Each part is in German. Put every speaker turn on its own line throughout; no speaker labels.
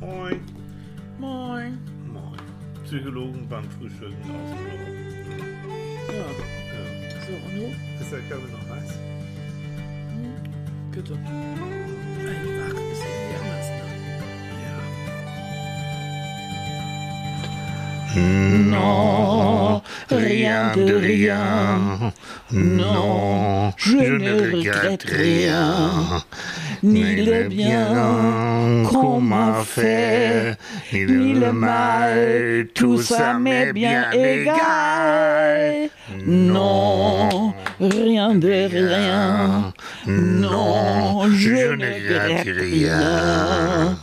Moin.
Moin.
Moin. Psychologen beim Frühstücken aus dem Büro.
Ja,
Ja.
so, und du?
Ist der Kaffee noch heiß?
Bitte. Ein Wach ist irgendwie anders, ne?
Non,
rien de rien.
Non,
je ne regrette rien. Ni le bien qu'on m'a fait, ni le mal, tout ça m'est bien égal. Non, rien de rien. Non, je ne regrette rien.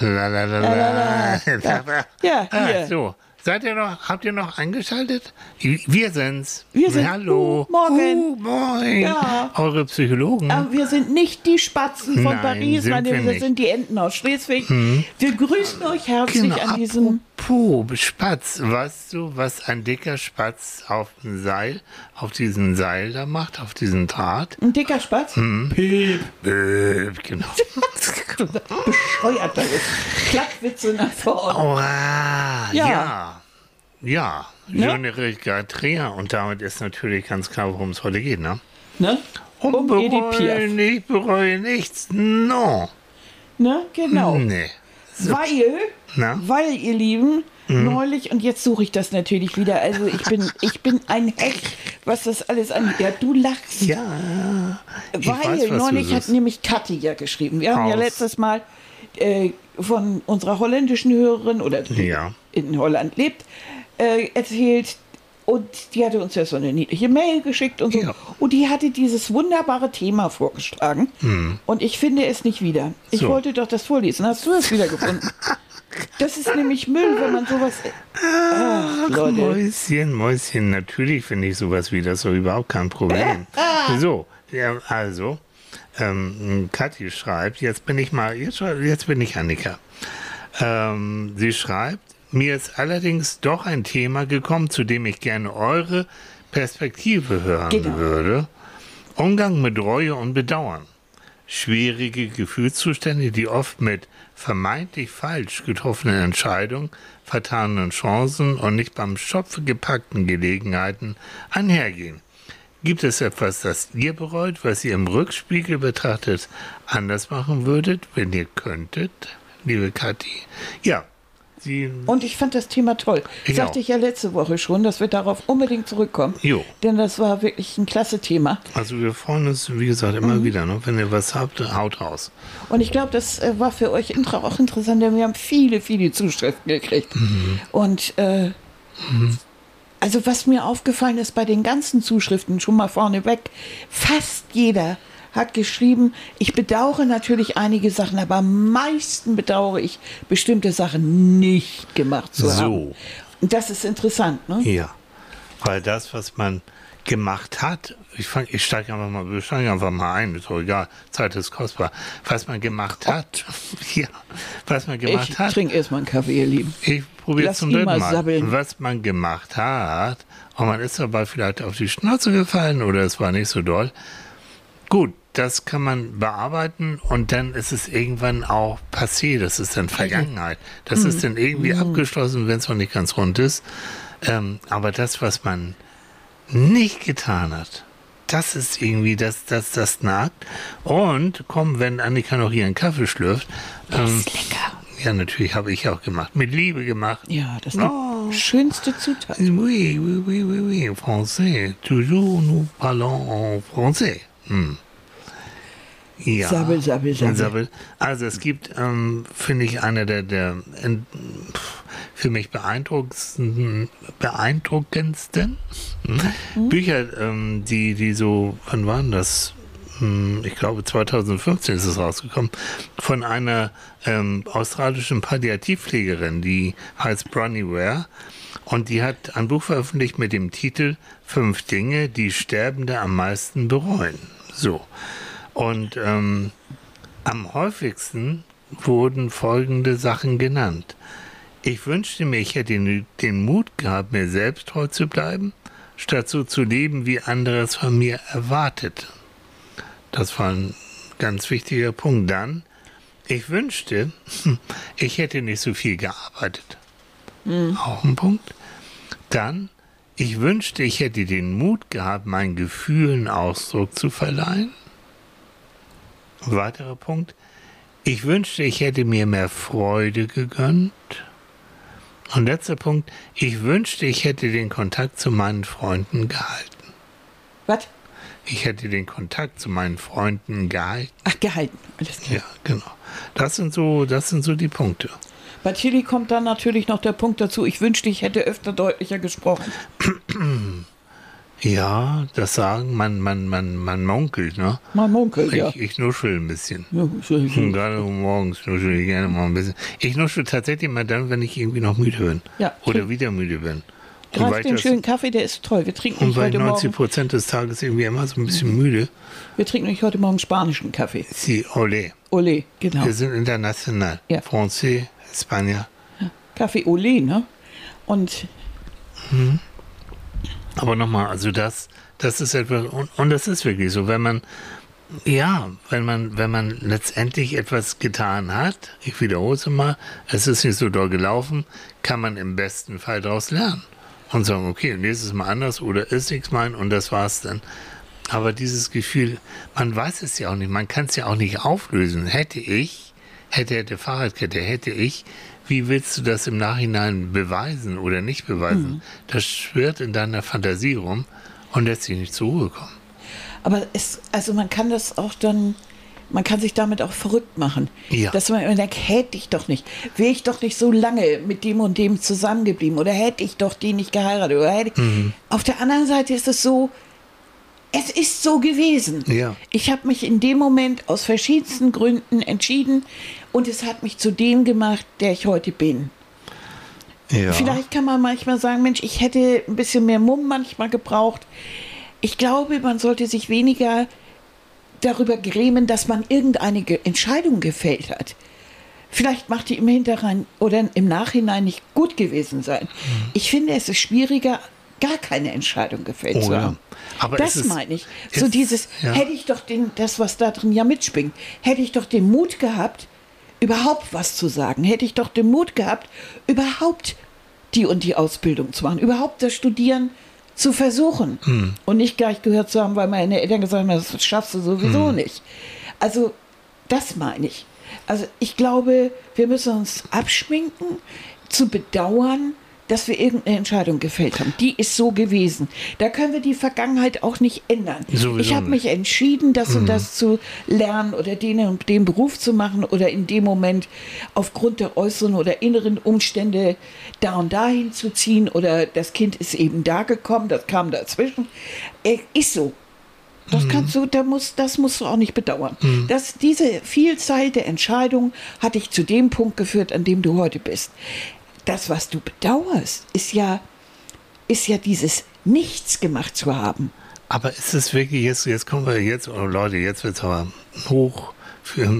La la la la. Seid ihr noch, habt ihr noch eingeschaltet? Wir sind's.
Wir sind-
Hallo.
Uh, morgen.
Uh, moin.
Ja.
Eure Psychologen.
Aber wir sind nicht die Spatzen von
Nein,
Paris, meine
wir
wir.
Hm.
sind die Enten aus Schleswig. Wir grüßen euch herzlich
Genau,
an diesem.
Apropos Spatz, weißt du, was ein dicker Spatz auf dem Seil, auf diesem Seil da macht, auf diesem Draht?
Ein dicker Spatz?
Hm.
Piep.
Äh, genau.
Bescheuert das ist. Klackwitze nach vorne.
Oh, ah,
Ja.
ja. Ja.
Ne?
Ne rien. Und damit ist natürlich ganz klar, worum es heute geht, ne?
Ne?
Um,
Um Edith
bereue
Piaf.
nicht, bereue nichts. No.
Ne? Genau.
Nee.
Weil,
Na? Mhm.
weil, ihr Lieben, neulich, und jetzt suche ich das natürlich wieder, also ich bin, ich bin ein Hecht, was das alles angeht. Ja, du lachst.
Ja.
Weil
weiß,
neulich hat nämlich Kathi ja geschrieben. Wir haben ja letztes Mal äh, von unserer holländischen Hörerin oder die
Ja.
in Holland lebt, äh, erzählt. Und die hatte uns ja so eine niedliche Mail geschickt und so.
Ja.
Und die hatte dieses wunderbare Thema vorgeschlagen. Und ich finde es nicht wieder. Ich
Hm. So.
wollte doch das vorlesen. Hast du es wieder gefunden? Das ist nämlich Müll, wenn man sowas. Ach, Leute.
Mäuschen, Mäuschen, natürlich finde ich sowas wieder, so überhaupt kein Problem. so, ja, also, ähm, Kathi schreibt, jetzt bin ich mal, jetzt, jetzt bin ich Annika. Ähm, sie schreibt, mir ist allerdings doch ein Thema gekommen, zu dem ich gerne eure Perspektive hören
Genau.
würde. Umgang mit Reue und Bedauern. Schwierige Gefühlszustände, die oft mit vermeintlich falsch getroffenen Entscheidungen, vertanen Chancen und nicht beim Schopf gepackten Gelegenheiten einhergehen. Gibt es etwas, das ihr bereut, was ihr im Rückspiegel betrachtet anders machen würdet, wenn ihr könntet, liebe Kathi? Ja, sie.
Und ich fand das Thema toll.
Ich
Sagte
auch.
ich ja letzte Woche schon, dass wir darauf unbedingt zurückkommen.
Jo.
Denn das war wirklich ein klasse Thema.
Also wir freuen uns, wie gesagt, immer
Mhm.
wieder. Ne? Wenn ihr was habt, haut raus.
Und ich glaube, das äh, war für euch intra auch interessant, denn wir haben viele, viele Zuschriften gekriegt. Und äh, also was mir aufgefallen ist bei den ganzen Zuschriften, schon mal vorneweg, fast jeder hat geschrieben, ich bedauere natürlich einige Sachen, aber am meisten bedauere ich bestimmte Sachen nicht gemacht zu
So.
haben. Und das ist interessant, ne?
Ja, weil das, was man gemacht hat, ich, fang- ich steige einfach mal, wir steigen einfach mal ein, ist doch egal, Zeit ist kostbar. Was man gemacht hat, ja, was man gemacht
Ich
hat,
trinke erstmal einen Kaffee, ihr Lieben.
ich probiere zum dritten
mal
Mal,
sabbeln.
was man gemacht hat, und man ist dabei vielleicht auf die Schnauze gefallen oder es war nicht so doll. Gut, das kann man bearbeiten und dann ist es irgendwann auch passé, das ist dann Vergangenheit. Das
Mhm.
ist dann irgendwie abgeschlossen, wenn es noch nicht ganz rund ist. Ähm, aber das, was man nicht getan hat, das ist irgendwie, das, das, das nagt. Und komm, wenn Annika noch ihren Kaffee schlürft, ähm,
ist lecker.
ja, natürlich habe ich auch gemacht, mit Liebe gemacht.
Ja, das ist
Oh.
die schönste Zutat.
Oui, oui, oui, oui, oui, français. Toujours nous parlons en français. Hm. Ja.
Sabbel, sabbel, sabbel.
Also es gibt, ähm, finde ich, eine der, der in, für mich beeindruckendsten, beeindruckendsten hm, Bücher, ähm, die, die so, wann waren das? Hm, Ich glaube 2015 ist es rausgekommen, von einer ähm, australischen Palliativpflegerin, die heißt Bronnie Ware. Und die hat ein Buch veröffentlicht mit dem Titel Fünf Dinge, die Sterbende am meisten bereuen. So. Und ähm, am häufigsten wurden folgende Sachen genannt. Ich wünschte mir, ich hätte den, den Mut gehabt, mir selbst treu zu bleiben, statt so zu leben, wie andere es von mir erwarteten. Das war ein ganz wichtiger Punkt. Dann, ich wünschte, ich hätte nicht so viel gearbeitet. Auch ein Punkt. Dann, ich wünschte, ich hätte den Mut gehabt, meinen Gefühlen Ausdruck zu verleihen. Weiterer Punkt. Ich wünschte, ich hätte mir mehr Freude gegönnt. Und letzter Punkt. Ich wünschte, ich hätte den Kontakt zu meinen Freunden gehalten.
Was?
Ich hätte den Kontakt zu meinen Freunden gehalten.
Ach, gehalten. Alles klar.
Ja, genau. Das sind so, das sind so die Punkte.
Bei Chili kommt dann natürlich noch der Punkt dazu, ich wünschte, ich hätte öfter deutlicher gesprochen.
Ja, das sagen man, man, man, man munkelt, ne?
Mein Onkel, ja.
Ich, ich nuschel ein bisschen.
ja so.
gerade morgens nuschel ich gerne mal ein bisschen. Ich nuschel tatsächlich mal dann, wenn ich irgendwie noch müde bin.
Ja.
Oder wieder müde bin. Weil,
den schönen Kaffee, der ist toll. Wir trinken
und weil
heute
90
Morgen,
Prozent des Tages irgendwie immer so ein bisschen müde.
wir trinken nicht heute Morgen spanischen Kaffee.
Sie, ole.
Olé, genau.
Wir sind international.
Ja.
Français, Spanier.
Kaffee Olé, ne? Und
Aber nochmal, also das, das ist etwas, und, und das ist wirklich so, wenn man, ja, wenn man, wenn man letztendlich etwas getan hat, ich wiederhole es mal, es ist nicht so doll gelaufen, kann man im besten Fall daraus lernen und sagen, okay, nächstes Mal anders oder ist nichts mein und das war's dann. Aber dieses Gefühl, man weiß es ja auch nicht, man kann es ja auch nicht auflösen. Hätte ich, hätte, hätte Fahrradkette, hätte ich, wie willst du das im Nachhinein beweisen oder nicht beweisen? Das schwirrt in deiner Fantasie rum und lässt sich nicht zur Ruhe kommen.
Aber es, also man kann das auch dann, man kann sich damit auch verrückt machen.
Ja.
Dass man immer denkt, hätte ich doch nicht, wäre ich doch nicht so lange mit dem und dem zusammengeblieben oder hätte ich doch die nicht geheiratet. Oder hätte
Mhm.
Auf der anderen Seite ist es so, es ist so gewesen.
Ja.
Ich habe mich in dem Moment aus verschiedensten Gründen entschieden und es hat mich zu dem gemacht, der ich heute bin.
Ja.
Vielleicht kann man manchmal sagen, Mensch, ich hätte ein bisschen mehr Mumm manchmal gebraucht. Ich glaube, man sollte sich weniger darüber grämen, dass man irgendeine Ge Entscheidung gefällt hat. Vielleicht macht die im Hinterrhein oder im Nachhinein nicht gut gewesen sein. Ich finde, es ist schwieriger, gar keine Entscheidung gefällt
Oh
zu
ja.
haben.
Aber
das
ist-
meine ich. So
es-
dieses,
ja.
hätte ich doch den, das, was da drin ja mitschwingt, hätte ich doch den Mut gehabt, überhaupt was zu sagen, hätte ich doch den Mut gehabt, überhaupt die und die Ausbildung zu machen, überhaupt das Studieren zu versuchen
Hm.
und nicht gleich gehört zu haben, weil meine Eltern gesagt haben, das schaffst du sowieso
Hm.
nicht. Also das meine ich. Also ich glaube, wir müssen uns abschminken, zu bedauern, dass wir irgendeine Entscheidung gefällt haben. Die ist so gewesen. Da können wir die Vergangenheit auch nicht ändern.
Sowieso
ich habe mich entschieden, das und das zu lernen oder den und den Beruf zu machen oder in dem Moment aufgrund der äußeren oder inneren Umstände da und dahin zu ziehen oder das Kind ist eben da gekommen, das kam dazwischen. Äh, Ist so. Das kannst du, da muss, das musst du auch nicht bedauern. Das, diese Vielzahl der Entscheidungen hat dich zu dem Punkt geführt, an dem du heute bist. Das, was du bedauerst, ist ja, ist ja dieses Nichts gemacht zu haben.
Aber ist es wirklich jetzt, jetzt kommen wir jetzt, oh Leute, jetzt wird es aber hoch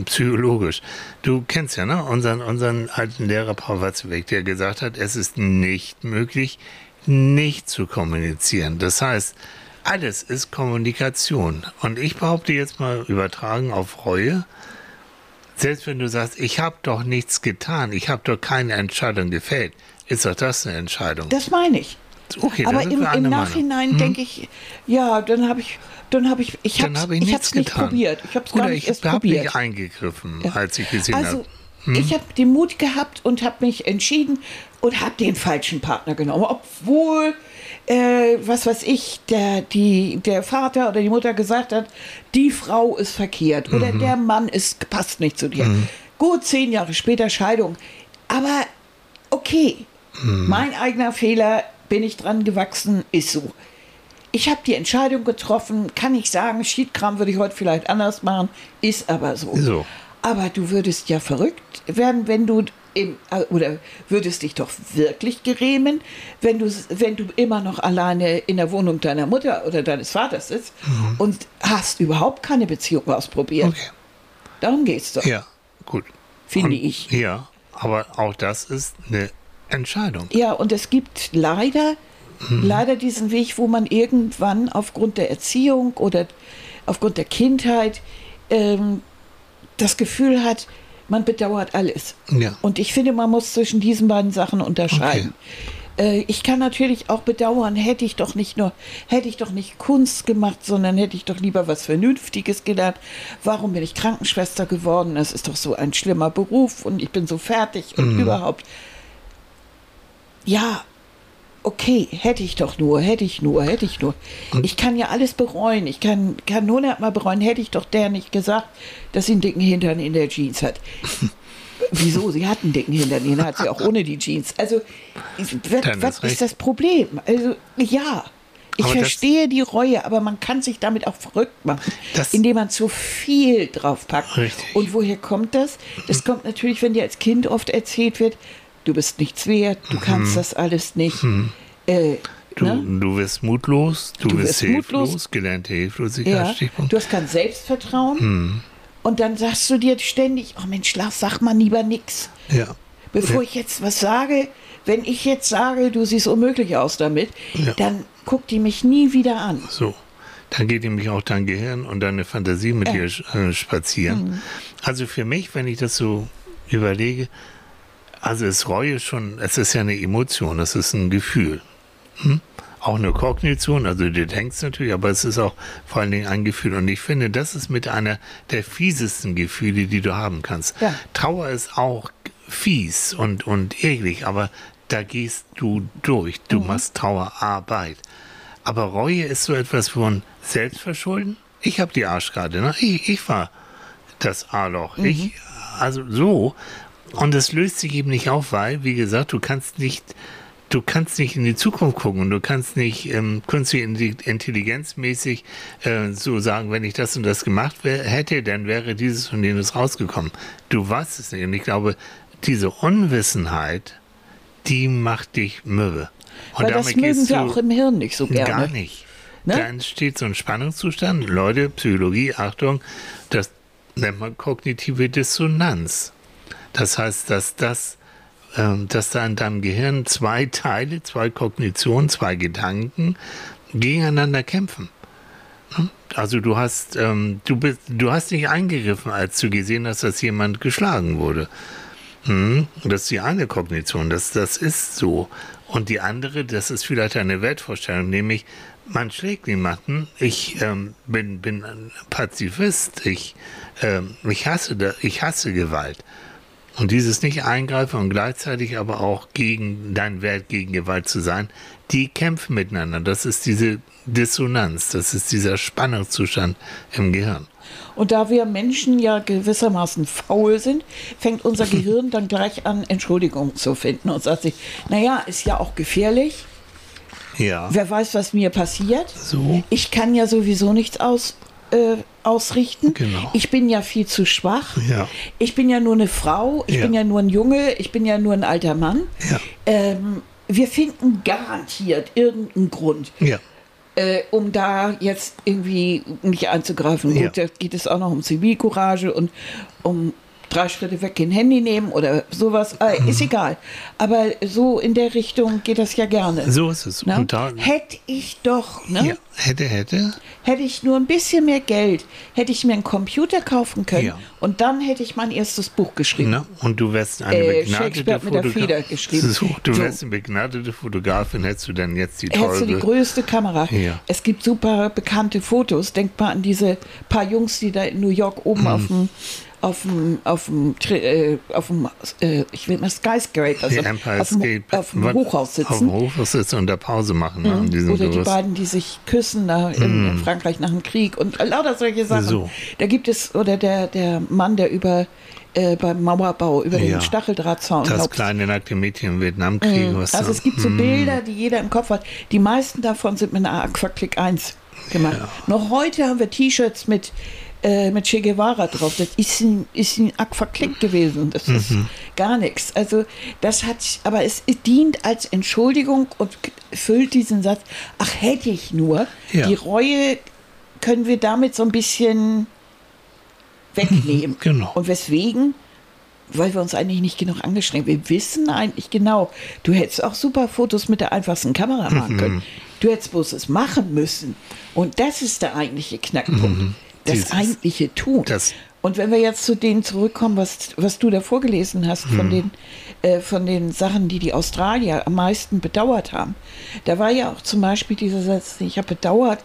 psychologisch. Du kennst ja, ne, unseren, unseren alten Lehrer Paul Watzeweg, der gesagt hat, es ist nicht möglich, nicht zu kommunizieren. Das heißt, alles ist Kommunikation. Und ich behaupte jetzt mal übertragen auf Reue, selbst wenn du sagst, ich habe doch nichts getan, ich habe doch keine Entscheidung gefällt, ist doch das eine Entscheidung.
Das meine ich.
okay,
Aber im, im. Nachhinein denke ich, ja, dann habe ich, dann habe ich, ich habe
habe ich
ich hab's nicht probiert. Ich habe es gar nicht
ich habe
probiert.
nicht eingegriffen,
Ja.
als ich gesehen
Also,
habe. Hm?
ich habe den Mut gehabt und habe mich entschieden und habe den falschen Partner genommen. Obwohl, äh, was weiß ich, der, die, der Vater oder die Mutter gesagt hat, die Frau ist verkehrt oder
Mhm.
der Mann ist, passt nicht zu dir. Gut, zehn Jahre später Scheidung. Aber okay,
Mhm.
mein eigener Fehler, bin ich dran gewachsen, ist so. Ich habe die Entscheidung getroffen, kann ich sagen, Schiedkram würde ich heute vielleicht anders machen, ist aber so.
So.
Aber du würdest ja verrückt werden, wenn du im, äh, oder würdest dich doch wirklich gerämen, wenn du, wenn du immer noch alleine in der Wohnung deiner Mutter oder deines Vaters sitzt und hast überhaupt keine Beziehung ausprobiert.
Mhm. Okay.
Darum geht's doch.
Ja, gut.
Finde
Und-
ich.
Ja, aber auch das ist eine Entscheidung.
Ja, und es gibt leider, leider diesen Weg, wo man irgendwann aufgrund der Erziehung oder aufgrund der Kindheit ähm, das Gefühl hat, man bedauert alles.
Ja.
Und ich finde, man muss zwischen diesen beiden Sachen unterscheiden. Äh, Ich kann natürlich auch bedauern, hätte ich doch nicht nur, hätte ich doch nicht Kunst gemacht, sondern hätte ich doch lieber was Vernünftiges gelernt. Warum bin ich Krankenschwester geworden? Das ist doch so ein schlimmer Beruf und ich bin so fertig und überhaupt. Ja, okay, hätte ich doch nur, hätte ich nur, hätte ich nur. Ich kann ja alles bereuen. Ich kann, kann hundertmal bereuen, hätte ich doch der nicht gesagt, dass sie einen dicken Hintern in der Jeans hat. Wieso? Sie hat einen dicken Hintern, den hat sie auch ohne die Jeans. Also, was, was
ist
das Problem? Also, ja. Ich
Aber das-
verstehe die Reue, aber man kann sich damit auch verrückt machen,
Das-
indem man zu viel draufpackt.
Richtig.
Und woher kommt das? Das kommt natürlich, wenn dir als Kind oft erzählt wird, du bist nichts wert, du kannst das alles nicht. Äh,
Du,
ne?
du wirst mutlos, du,
Du
wirst hilflos,
mutlos.
gelernte Hilflosigkeit,
Ja,
Stichpunkt.
du hast kein Selbstvertrauen.
Hm.
Und dann sagst du dir ständig, oh Mensch, Lars, sag mal lieber nix.
ja.
Bevor
ja.
ich jetzt was sage, wenn ich jetzt sage, du siehst unmöglich aus damit,
Ja.
dann guckt die mich nie wieder an.
So. Dann geht nämlich auch dein Gehirn und deine Fantasie mit dir äh, spazieren.
Mhm.
Also für mich, wenn ich das so überlege, also ist Reue schon, es ist ja eine Emotion, es ist ein Gefühl. Hm? Auch eine Kognition, also du denkst natürlich, aber es ist auch vor allen Dingen ein Gefühl. Und ich finde, das ist mit einer der fiesesten Gefühle, die du haben kannst.
Ja.
Trauer ist auch fies und, und eklig, aber da gehst du durch. Du machst Trauerarbeit. Aber Reue ist so etwas von Selbstverschulden. Ich habe die Arschkarte, ne? Ich, ich war das A-Loch. Ich, also so. Und es löst sich eben nicht auf, weil, wie gesagt, du kannst nicht, du kannst nicht in die Zukunft gucken und du kannst nicht ähm, künstliche Intelli- intelligenzmäßig äh, so sagen, wenn ich das und das gemacht wär, hätte, dann wäre dieses und jenes rausgekommen. Du weißt es nicht. Und ich glaube, diese Unwissenheit, die macht dich mürbe. Und
Weil das mögen wir auch im Hirn nicht so gerne.
Gar nicht.
Ne?
Da entsteht so ein Spannungszustand. Leute, Psychologie, Achtung, das nennt man kognitive Dissonanz. Das heißt, dass das, ähm, dass da in deinem Gehirn zwei Teile, zwei Kognitionen, zwei Gedanken gegeneinander kämpfen. Ne? Also du hast, ähm, du bist, du hast nicht eingegriffen, als du gesehen hast, dass jemand geschlagen wurde. Hm, Das ist die eine Kognition, das, das ist so. Und die andere, das ist vielleicht eine Wertvorstellung, nämlich man schlägt niemanden. Ich ähm, bin, bin Pazifist. Ich, ähm, ich, hasse, ich hasse Gewalt. Und dieses nicht eingreifen und gleichzeitig aber auch gegen deinen Wert gegen Gewalt zu sein, die kämpfen miteinander. Das ist diese Dissonanz, das ist dieser Spannungszustand im Gehirn.
Und da wir Menschen ja gewissermaßen faul sind, fängt unser Gehirn dann gleich an, Entschuldigung zu finden und sagt sich, naja, ist ja auch gefährlich.
Ja.
Wer weiß, was mir passiert.
So.
Ich kann ja sowieso nichts aus, äh, ausrichten.
Genau.
Ich bin ja viel zu schwach.
Ja.
Ich bin ja nur eine Frau. Ich
Ja.
bin ja nur ein Junge. Ich bin ja nur ein alter Mann.
Ja.
Ähm, wir finden garantiert irgendeinen Grund, äh, um da jetzt irgendwie nicht einzugreifen. Gut, da geht es auch noch um Zivilcourage und um drei Schritte weg ein Handy nehmen oder sowas. Äh,
Mhm.
Ist egal. Aber so in der Richtung geht das ja gerne.
So ist es.
Ne? Hätte ich doch, ne?
ja, hätte, hätte.
Hätte ich nur ein bisschen mehr Geld, hätte ich mir einen Computer kaufen können
Ja.
und dann hätte ich mein erstes Buch geschrieben.
Ne? Und du wärst eine
Äh,
begnadete Fotografin. So, du
So.
wärst eine begnadete Fotografin, hättest du dann jetzt die
Hättest du die größte Kamera.
Ja.
Es gibt super bekannte Fotos. Denk mal an diese paar Jungs, die da in New York oben
Mhm.
auf dem auf dem, auf dem, äh, auf dem äh, ich will mal Skyscraper, also auf dem, auf dem Hochhaus
Auf dem
sitzen. Mhm.
Hochhaus sitzen und da Pause machen. Ne? an diesem
Oder die
Gerüst.
beiden, die sich küssen da in Frankreich nach dem Krieg und lauter solche Sachen.
Mhm. So.
Da gibt es, oder der, der Mann, der über äh, beim Mauerbau über
Ja.
den Stacheldrahtzaun
Das
hopst.
kleine nackte Mädchen im Vietnamkrieg. was
Also
da-
es gibt so Bilder, die jeder im Kopf hat. Die meisten davon sind mit einer Aquaclick 1 gemacht. Noch heute haben wir T-Shirts mit, äh, mit Che Guevara drauf. Das ist ein, ist ein Aquaclick gewesen. Das ist
Mhm.
gar nichts. Also das hat, aber es, dient als Entschuldigung und füllt diesen Satz, ach hätte ich nur.
Ja.
Die Reue können wir damit so ein bisschen wegnehmen.
Genau.
Und weswegen? Weil wir uns eigentlich nicht genug angestrengt haben. Wir wissen eigentlich genau, du hättest auch super Fotos mit der einfachsten Kamera machen können. Du hättest bloß es machen müssen. Und das ist der eigentliche Knackpunkt. Das
Dieses-
eigentliche Tun.
das-
Und wenn wir jetzt zu denen zurückkommen, was, was du da vorgelesen hast, von, den, äh, von den Sachen, die die Australier am meisten bedauert haben, da war ja auch zum Beispiel dieser Satz, ich habe bedauert,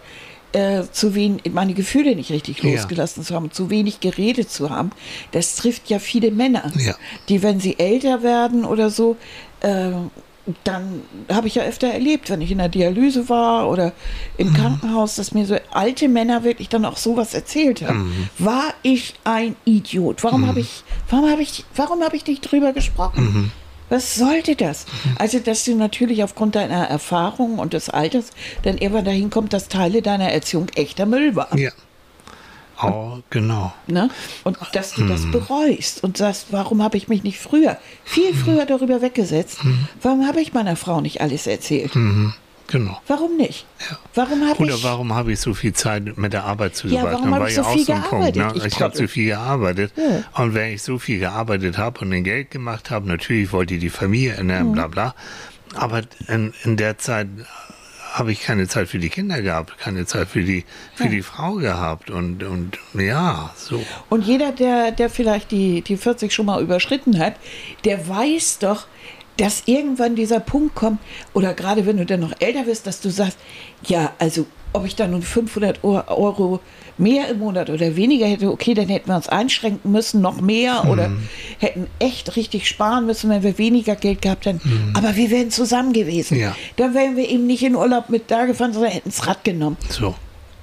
äh, zu wenig, meine Gefühle nicht richtig
Ja.
losgelassen zu haben, zu wenig geredet zu haben. Das trifft ja viele Männer,
Ja.
die, wenn sie älter werden oder so, äh, dann habe ich ja öfter erlebt, wenn ich in der Dialyse war oder im Krankenhaus, dass mir so alte Männer wirklich dann auch sowas erzählt haben. War ich ein Idiot? Warum habe ich, warum habe ich, warum habe ich nicht drüber gesprochen? Was sollte das? Also, dass du natürlich aufgrund deiner Erfahrung und des Alters dann irgendwann dahin kommt, dass Teile deiner Erziehung echter Müll waren.
Ja. Oh, genau.
Ne? Und dass du das bereust und sagst, warum habe ich mich nicht früher, viel früher darüber weggesetzt? Warum habe ich meiner Frau nicht alles erzählt?
Genau.
Warum nicht? Warum habe
Oder
ich.
warum habe ich so viel Zeit mit der Arbeit zugebracht?
warum
Dann
habe ich
ja
so viel
so ein Punkt. Ne?
gearbeitet, ich
Ich habe zu viel gearbeitet.
Ja.
Und wenn ich so viel gearbeitet habe und den Geld gemacht habe, natürlich wollte ich die Familie ernähren, bla bla. Aber in, in der Zeit habe ich keine Zeit für die Kinder gehabt, keine Zeit für die, für die Frau gehabt. Und, und ja, so.
Und jeder, der, der vielleicht die, die 40 schon mal überschritten hat, der weiß doch, dass irgendwann dieser Punkt kommt, oder gerade wenn du dann noch älter bist, dass du sagst, ja, also ob ich dann nun 500 Eu- Euro mehr im Monat oder weniger hätte, okay, dann hätten wir uns einschränken müssen, noch mehr oder hätten echt richtig sparen müssen, wenn wir weniger Geld gehabt hätten. Aber wir wären zusammen gewesen.
Ja.
Dann wären wir eben nicht in Urlaub mit da gefahren, sondern hätten das Rad genommen.
So.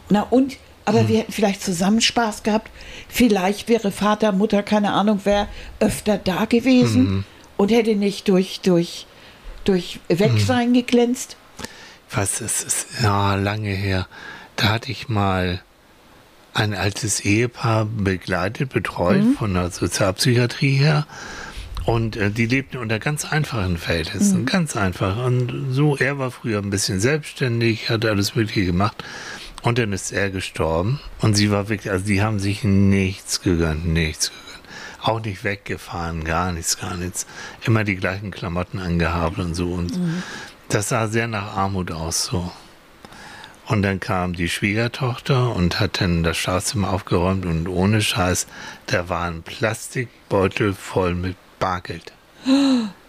Na und? Aber wir hätten vielleicht zusammen Spaß gehabt. Vielleicht wäre Vater, Mutter, keine Ahnung, wer öfter da gewesen und hätte nicht durch, durch, durch Wegsein geglänzt.
was es ist, ja, lange her. Da hatte ich mal ein altes Ehepaar begleitet, betreut von der Sozialpsychiatrie her. Und äh, die lebten unter ganz einfachen Verhältnissen, ganz einfach. Und so, er war früher ein bisschen selbstständig, hat alles Mögliche gemacht. Und dann ist er gestorben. Und sie war wirklich, also die haben sich nichts gegönnt, nichts gegönnt. Auch nicht weggefahren, gar nichts, gar nichts. Immer die gleichen Klamotten angehabt und so. Und das sah sehr nach Armut aus, so. Und dann kam die Schwiegertochter und hat dann das Schlafzimmer aufgeräumt und ohne Scheiß, da war ein Plastikbeutel voll mit Bargeld.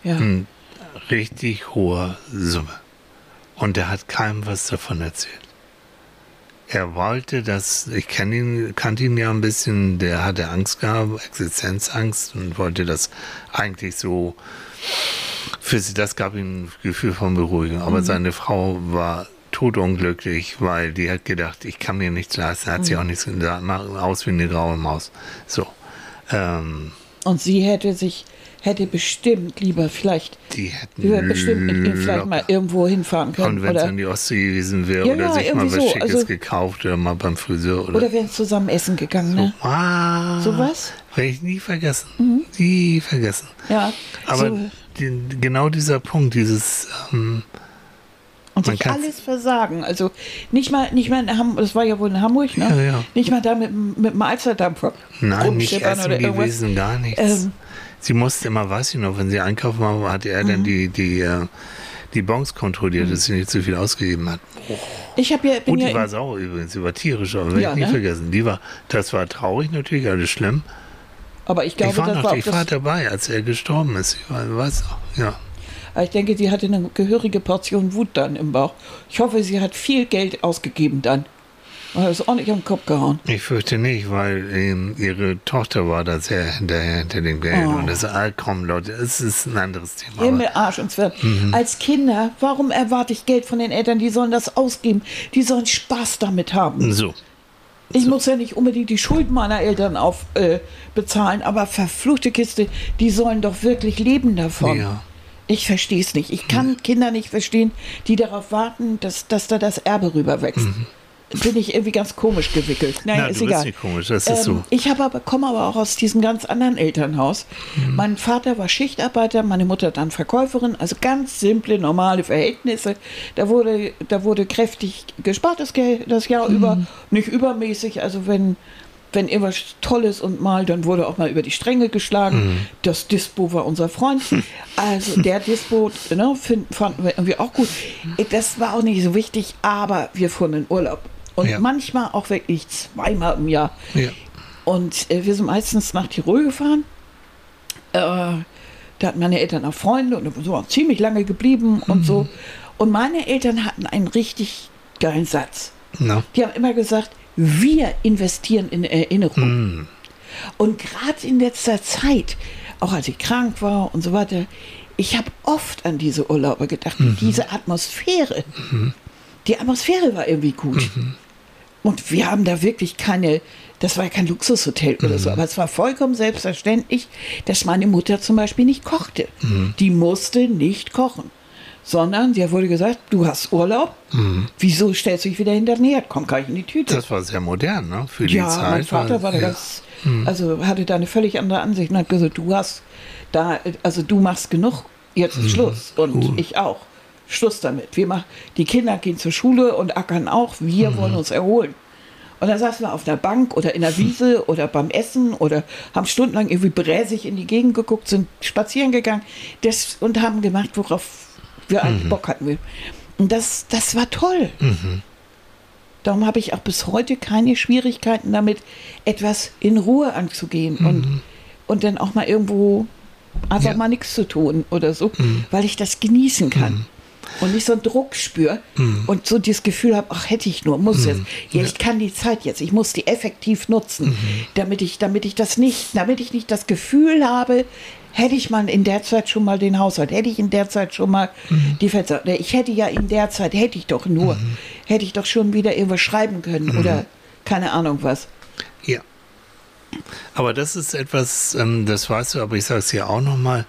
Ja.
Hm. Richtig hohe Summe. Und er hat keinem was davon erzählt. Er wollte das, ich kenn ihn, kannte ihn ja ein bisschen, der hatte Angst gehabt, Existenzangst und wollte das eigentlich so für sie, das gab ihm ein Gefühl von Beruhigung. Aber seine Frau war totunglücklich, weil die hat gedacht, ich kann mir nichts leisten, hat sie auch nichts gesagt, aus wie eine graue Maus. So. Ähm,
Und sie hätte sich, hätte bestimmt lieber vielleicht,
die hätten
lieber bestimmt mit ihm vielleicht mal irgendwo hinfahren können.
Und wenn es an die Ostsee gewesen wäre
Ja,
oder
ja,
sich mal was
so,
Schickes
also-
gekauft oder mal beim Friseur oder,
oder wären zusammen essen gegangen, ne?
Ah,
Sowas?
Werde ich nie vergessen. Nie vergessen.
Ja.
Aber
so,
die, genau dieser Punkt, dieses, ähm,
und
man
sich alles versagen. Also nicht mal, nicht mal in Hamburg, das war ja wohl in Hamburg, ne?
Ja, ja.
Nicht mal da mit, dem- mit dem Alsterdampfer.
nein, nicht essen gewesen, gar nichts.
Ähm.
sie musste immer, weiß ich noch, wenn sie einkaufen war, hatte er dann die, die, äh, die Bons kontrolliert, dass sie nicht zu viel ausgegeben hat.
Ich habe ja, bin
Und
ja
die war
in,
sauer übrigens, die war tierisch, aber
Ja,
ich nie
ne?
vergessen. Die war, das war traurig natürlich, alles schlimm.
aber ich glaube,
ich war
das
noch,
war auch
ich war dabei, als er gestorben ist. Ich war, weiß auch, ja.
Aber ich denke, sie hatte eine gehörige Portion Wut dann im Bauch. Ich hoffe, sie hat viel Geld ausgegeben dann. Und hat es ordentlich am Kopf gehauen.
Ich fürchte nicht, weil ähm, ihre Tochter war da sehr hinterher hinter dem Geld.
Oh.
Und das, ah, komm Leute, es ist ein anderes Thema.
Himmel, Arsch und Zwirn.
Mhm.
Als Kinder, warum erwarte ich Geld von den Eltern? Die sollen das ausgeben. Die sollen Spaß damit haben.
so,
Ich muss ja nicht unbedingt die Schuld meiner Eltern auf, äh, bezahlen, aber verfluchte Kiste, die sollen doch wirklich leben davon.
ja.
Ich verstehe es nicht. Ich kann Kinder nicht verstehen, die darauf warten, dass, dass da das Erbe rüberwächst. Bin ich irgendwie ganz komisch gewickelt.
Mhm. Na,
ist
du bist
egal.
nicht komisch, das ist
Ähm,
so.
Ich habe aber, komme aber auch aus diesem ganz anderen Elternhaus.
Mhm.
Mein Vater war Schichtarbeiter, meine Mutter dann Verkäuferin, also ganz simple, normale Verhältnisse. Da wurde, da wurde kräftig gespart das, Geld, das Jahr
Mhm.
über, nicht übermäßig. Also wenn, wenn irgendwas Tolles und mal, dann wurde auch mal über die Stränge geschlagen.
Mhm.
Das Dispo war unser Freund. Also der Dispo ne, find, fanden wir irgendwie auch gut. Das war auch nicht so wichtig, aber wir fuhren in Urlaub. Und
Ja.
manchmal auch wirklich zweimal im Jahr.
Ja.
Und äh, wir sind meistens nach Tirol gefahren. Äh, da hatten meine Eltern auch Freunde und so auch ziemlich lange geblieben und
Mhm.
so. Und meine Eltern hatten einen richtig geilen Satz.
Na,
Die haben immer gesagt, wir investieren in Erinnerung.
Mhm.
Und gerade in letzter Zeit, auch als ich krank war und so weiter, ich habe oft an diese Urlaube gedacht,
Mhm.
diese Atmosphäre. Die Atmosphäre war irgendwie gut.
Mhm.
Und wir haben da wirklich keine, das war ja kein Luxushotel oder
Mhm.
so, aber es war vollkommen selbstverständlich, dass meine Mutter zum Beispiel nicht kochte.
Mhm.
Die musste nicht kochen. Sondern, sie wurde gesagt, du hast Urlaub, wieso stellst du dich wieder hinter den Herd? Komm gar nicht in die Tüte.
Mhm. das war sehr modern, ne? Für die
Ja,
Zeit.
mein Vater war
ja.
ganz, also hatte da eine völlig andere Ansicht und hat gesagt, du hast da, also du machst genug, jetzt
Mhm.
ist Schluss. Und ich auch. Schluss damit. Wir mach, die Kinder gehen zur Schule und ackern auch, wir
Mhm.
wollen uns erholen. Und dann saßen wir auf der Bank oder in der Wiese oder beim Essen oder haben stundenlang irgendwie bräsig in die Gegend geguckt, sind spazieren gegangen das, und haben gemacht, worauf wir
Mhm.
eigentlich Bock hatten. Und das, das war toll. Darum habe ich auch bis heute keine Schwierigkeiten damit, etwas in Ruhe anzugehen und, und dann auch mal irgendwo einfach
Ja.
mal nichts zu tun oder so, weil ich das genießen kann. Und nicht so einen Druck spüre und so das Gefühl habe, ach hätte ich nur, muss jetzt. Ja, ich kann die Zeit jetzt, ich muss die effektiv nutzen, damit ich, damit ich das nicht, damit ich nicht das Gefühl habe, hätte ich mal in der Zeit schon mal den Haushalt, hätte ich in der Zeit schon mal die Fenster, ich hätte ja in der Zeit, hätte ich doch nur, hätte ich doch schon wieder irgendwas schreiben können oder keine Ahnung was.
Ja. Aber das ist etwas, ähm, das weißt du, aber ich sage es ja auch nochmal,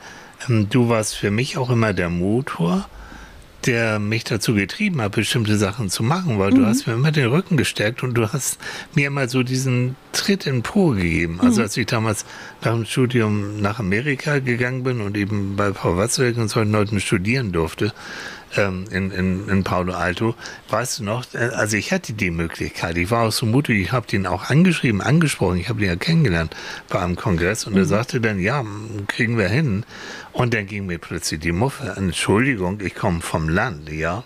ähm, du warst für mich auch immer der Motor, der mich dazu getrieben hat, bestimmte Sachen zu machen, weil du hast mir immer den Rücken gestärkt und du hast mir immer so diesen Tritt in Po gegeben. Also als ich damals nach dem Studium nach Amerika gegangen bin und eben bei Frau Watzweg und solchen Leuten studieren durfte, ähm, in, in, in Paulo Alto, weißt du noch, äh, also ich hatte die Möglichkeit, ich war auch so mutig, ich habe den auch angeschrieben, angesprochen, ich habe den ja kennengelernt bei einem Kongress und er sagte dann, ja, kriegen wir hin. Und dann ging mir plötzlich die Muffe, Entschuldigung, ich komme vom Land, ja.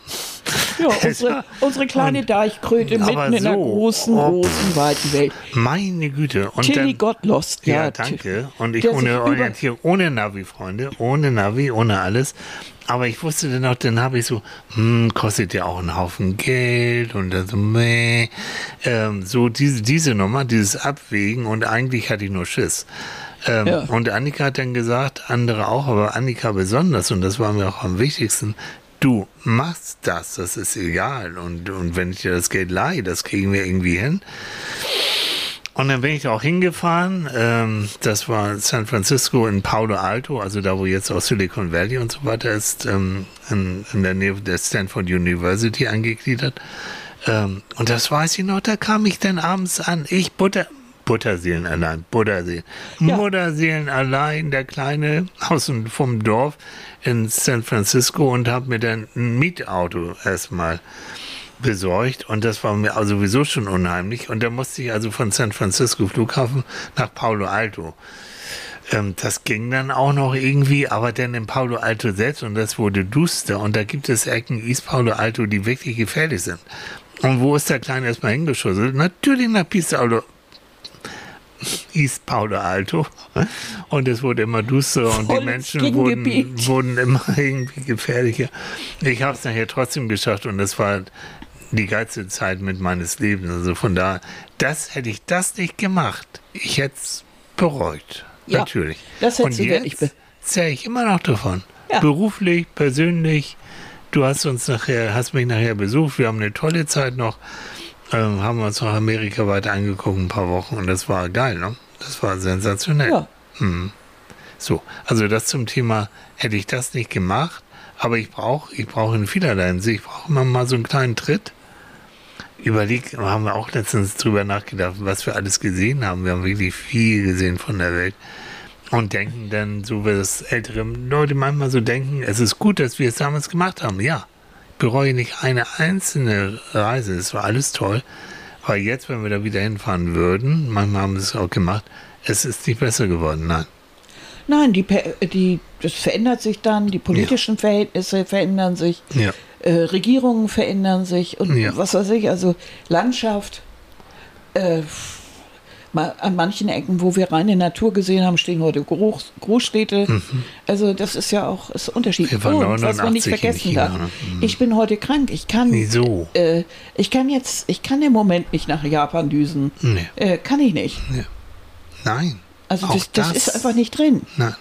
Ja, unsere, unsere kleine
Und-
Deichkröte mitten in der
so,
großen,
oh,
großen, weiten Welt.
Meine Güte. Und
Tilly Gottlost, ja.
Ja, danke. Und ich ohne Orientierung, ohne Navi, Freunde, ohne Navi, ohne alles. Aber ich wusste dann auch, dann habe ich so, hm, kostet ja auch einen Haufen Geld und dann so, meh. Ähm, so diese, diese Nummer, dieses Abwägen und eigentlich hatte ich nur Schiss. Ähm,
Ja.
Und Annika hat dann gesagt, andere auch, aber Annika besonders, und das war mir auch am wichtigsten, du machst das, das ist egal. Und, und wenn ich dir das Geld leihe, das kriegen wir irgendwie hin. Und dann bin ich auch hingefahren. Ähm, das war San Francisco in Palo Alto, also da, wo jetzt auch Silicon Valley und so weiter ist, ähm, in, in der Nähe der Stanford University angegliedert. Ähm, und das weiß ich noch, da kam ich dann abends an. Ich Butter, Butterseelen allein, Butterseelen.
Ja.
Mutterseelen allein, der Kleine aus und vom Dorf in San Francisco und habe mir dann ein Mietauto erstmal besorgt und das war mir also sowieso schon unheimlich und da musste ich also von San Francisco Flughafen nach Palo Alto. Ähm, das ging dann auch noch irgendwie, aber dann in Palo Alto selbst und das wurde duster und da gibt es Ecken East Palo Alto, die wirklich gefährlich sind. Und wo ist der Kleine erstmal hingeschossen? Natürlich nach Palo East Palo Alto. Und es wurde immer dusterer und die Menschen wurden, wurden immer irgendwie gefährlicher. Ich habe es nachher trotzdem geschafft und das war die geilste Zeit mit meines Lebens. Also von da, das hätte ich das nicht gemacht. Ich hätte es bereut.
Ja,
Natürlich.
das
und jetzt zähle ich immer noch davon.
Ja.
Beruflich, persönlich. Du hast uns nachher, hast mich nachher besucht. Wir haben eine tolle Zeit noch. Ähm, haben uns noch Amerika weiter angeguckt, ein paar Wochen. Und das war geil, ne? Das war sensationell.
Ja.
So, also das zum Thema, hätte ich das nicht gemacht, aber ich brauche ich brauche in vielerlei Hinsicht, ich brauche immer mal so einen kleinen Tritt. Überleg, haben wir auch letztens drüber nachgedacht, was wir alles gesehen haben. Wir haben wirklich viel gesehen von der Welt. Und denken dann, so wie das ältere Leute manchmal so denken, es ist gut, dass wir es damals gemacht haben. Ja, bereue nicht eine einzelne Reise. Es war alles toll. Aber jetzt, wenn wir da wieder hinfahren würden, manchmal haben wir es auch gemacht, es ist nicht besser geworden. Nein.
Nein, die, die, das verändert sich dann, die politischen Verhältnisse verändern sich,
Ja.
äh, Regierungen verändern sich und
Ja.
was weiß ich, also Landschaft. Äh, an manchen Ecken, wo wir reine Natur gesehen haben, stehen heute Groß, Großstädte. Also das ist ja auch ist Unterschied.
Wir waren
Und was man nicht
89 in
vergessen
China,
darf,
ne?
ich bin heute krank. Ich kann,
Wieso?
äh, ich kann jetzt, ich kann im Moment nicht nach Japan düsen.
Nee.
Äh, kann ich nicht.
Nein.
Also
Auch
das, das, ist einfach nicht drin.
Nein.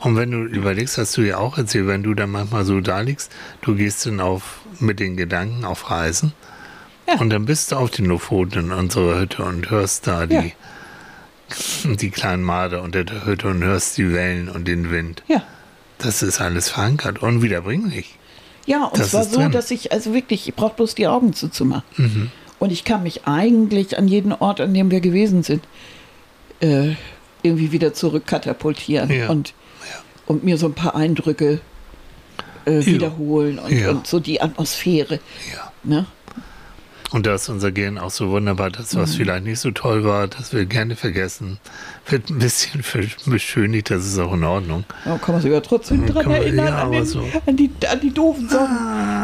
Und wenn du überlegst, hast du ja auch erzählt, wenn du dann manchmal so da liegst, du gehst dann auf, mit den Gedanken auf Reisen
Ja.
und dann bist du auf den Lofoten in unserer Hütte und hörst da die,
Ja.
die kleinen Marder unter der Hütte und hörst die Wellen und den Wind.
Ja.
Das ist alles verankert, unwiederbringlich.
Ja, und
Das
zwar
ist
so,
drin.
dass ich, also wirklich, ich brauche bloß die Augen zuzumachen.
Mhm.
Und ich kann mich eigentlich an jeden Ort, an dem wir gewesen sind, äh, irgendwie wieder zurückkatapultieren
Ja.
und, und mir so ein paar Eindrücke äh, wiederholen und,
Ja.
und so die Atmosphäre.
Ja.
Ne?
Und da ist unser Gehirn auch so wunderbar, das, was vielleicht nicht so toll war, das wir gerne vergessen, wird ein bisschen beschönigt, das ist auch in Ordnung.
Da kann man sich ja trotzdem dran
kann man-
erinnern,
ja,
an,
aber
den,
so.
an, die, an die doofen Sachen.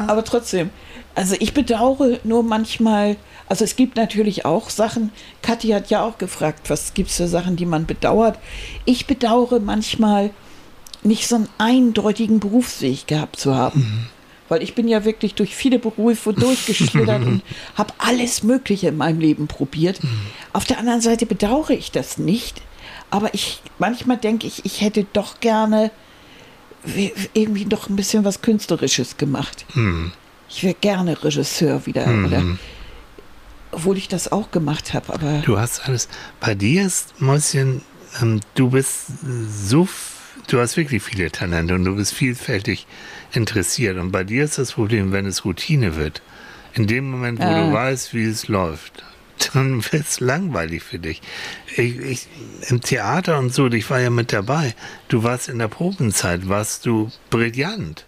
Aber trotzdem, also ich bedauere nur manchmal, also es gibt natürlich auch Sachen, Kathi hat ja auch gefragt, was gibt es für Sachen, die man bedauert. Ich bedauere manchmal, nicht so einen eindeutigen Berufsweg gehabt zu haben. Weil ich bin ja wirklich durch viele Berufe durchgeschlittert und habe alles Mögliche in meinem Leben probiert. Auf der anderen Seite bedauere ich das nicht. Aber ich manchmal denke ich, ich hätte doch gerne irgendwie doch ein bisschen was Künstlerisches gemacht. Ich wäre gerne Regisseur wieder. Oder, obwohl ich das auch gemacht habe. Aber
Du hast alles. Bei dir ist, Mäuschen, ähm, du bist so, du hast wirklich viele Talente und du bist vielfältig interessiert. Und bei dir ist das Problem, wenn es Routine wird. In dem Moment, wo
Ah.
du weißt, wie es läuft, dann wird es langweilig für dich. Ich, ich, Im Theater und so, ich war ja mit dabei. Du warst in der Probenzeit, warst du brillant.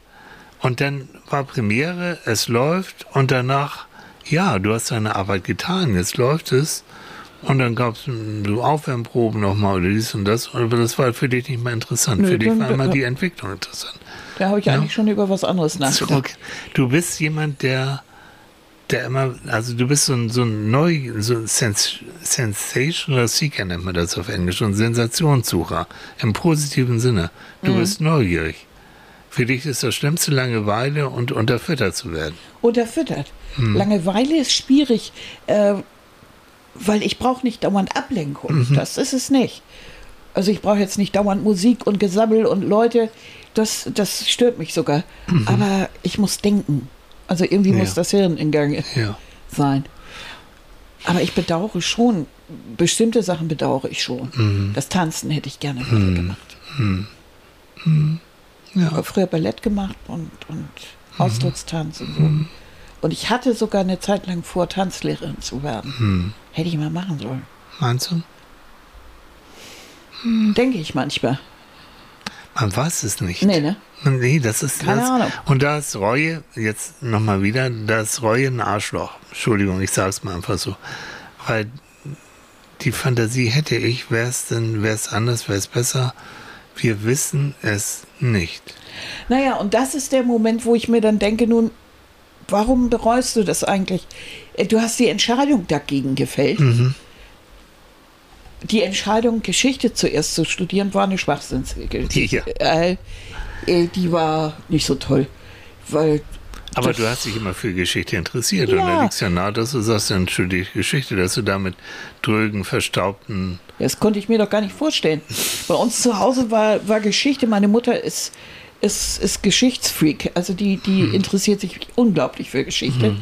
Und dann war Premiere, es läuft und danach, ja, du hast deine Arbeit getan, jetzt läuft es. Und dann gab es so Aufwärmproben nochmal oder dies und das, aber das war für dich nicht mehr interessant.
Nö,
für dich war immer
dann-
die Entwicklung interessant.
da habe ich eigentlich schon über was anderes nachgedacht.
Zurück. Du bist jemand, der, der immer, also du bist so ein, so ein neu, so ein Sens Sensational Seeker nennt man das auf Englisch, ein Sensationssucher im positiven Sinne. Du
Mhm.
bist neugierig. Für dich ist das Schlimmste Langeweile und unterfüttert zu werden.
unterfüttert.
Hm.
Langeweile ist schwierig, äh, weil ich brauche nicht dauernd Ablenkung.
Mhm.
Das ist es nicht. Also ich brauche jetzt nicht dauernd Musik und Gesammel und Leute. Das, das stört mich sogar. Aber ich muss denken. Also irgendwie
Mhm. Ja.
muss das Hirn in Gang
Ja.
sein. Aber ich bedauere schon, bestimmte Sachen bedauere ich schon.
Mhm.
Das Tanzen hätte ich gerne wieder gemacht. Ich
Ja.
habe früher Ballett gemacht und, und
Mhm.
Ausdruckstanz und so. Und ich hatte sogar eine Zeit lang vor, Tanzlehrerin zu werden. Hätte ich mal machen sollen.
Meinst du?
Denke ich manchmal.
Man weiß es nicht.
Nee, ne?
Nee, das ist
Keine
das.
Ahnung.
Und da ist Reue, jetzt nochmal wieder, da ist Reue ein Arschloch. Entschuldigung, ich sag's mal einfach so. Weil die Fantasie hätte ich, wäre es denn, wäre es anders, wäre es besser. Wir wissen es nicht.
Naja, und das ist der Moment, wo ich mir dann denke, nun, warum bereust du das eigentlich? Äh, Du hast die Entscheidung dagegen gefällt.
Mhm.
Die Entscheidung, Geschichte zuerst zu studieren, war eine Schwachsinnsregel.
Ja.
Äh, äh, die war nicht so toll. Weil
Aber du hast dich immer für Geschichte interessiert und
Ja.
da liegt ja nahe, dass du sagst, dann studiere ich Geschichte, dass du damit drögen, verstaubten.
Das konnte ich mir doch gar nicht vorstellen. Bei uns zu Hause war, war Geschichte. Meine Mutter ist, ist, ist Geschichtsfreak. Also die, die interessiert sich unglaublich für Geschichte.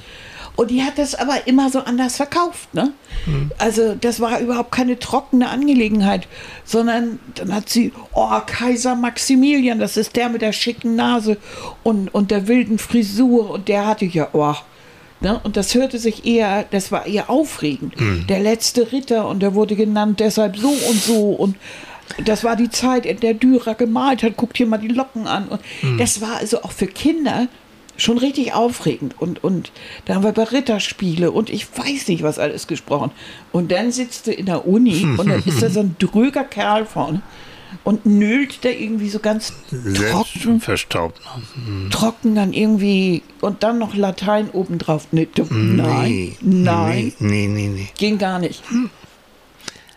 Und die hat das aber immer so anders verkauft. Ne? Also das war überhaupt keine trockene Angelegenheit, sondern dann hat sie, oh, Kaiser Maximilian, das ist der mit der schicken Nase und, und der wilden Frisur. Und der hatte ja, oh, Ne? Und das hörte sich eher, das war eher aufregend. Der letzte Ritter und der wurde genannt deshalb so und so und das war die Zeit, in der Dürer gemalt hat. Guckt hier mal die Locken an. Und das war also auch für Kinder schon richtig aufregend. Und, und da haben wir über Ritterspiele und ich weiß nicht, was alles gesprochen. Und dann sitzt du in der Uni und dann ist da so ein dröger Kerl vorne und nölt da irgendwie so ganz trocken
verstaubt. ne?
trocken dann irgendwie und dann noch Latein obendrauf. Nee, nein,
Nee,
nein,
Nee, nee, nee, nee.
ging gar nicht.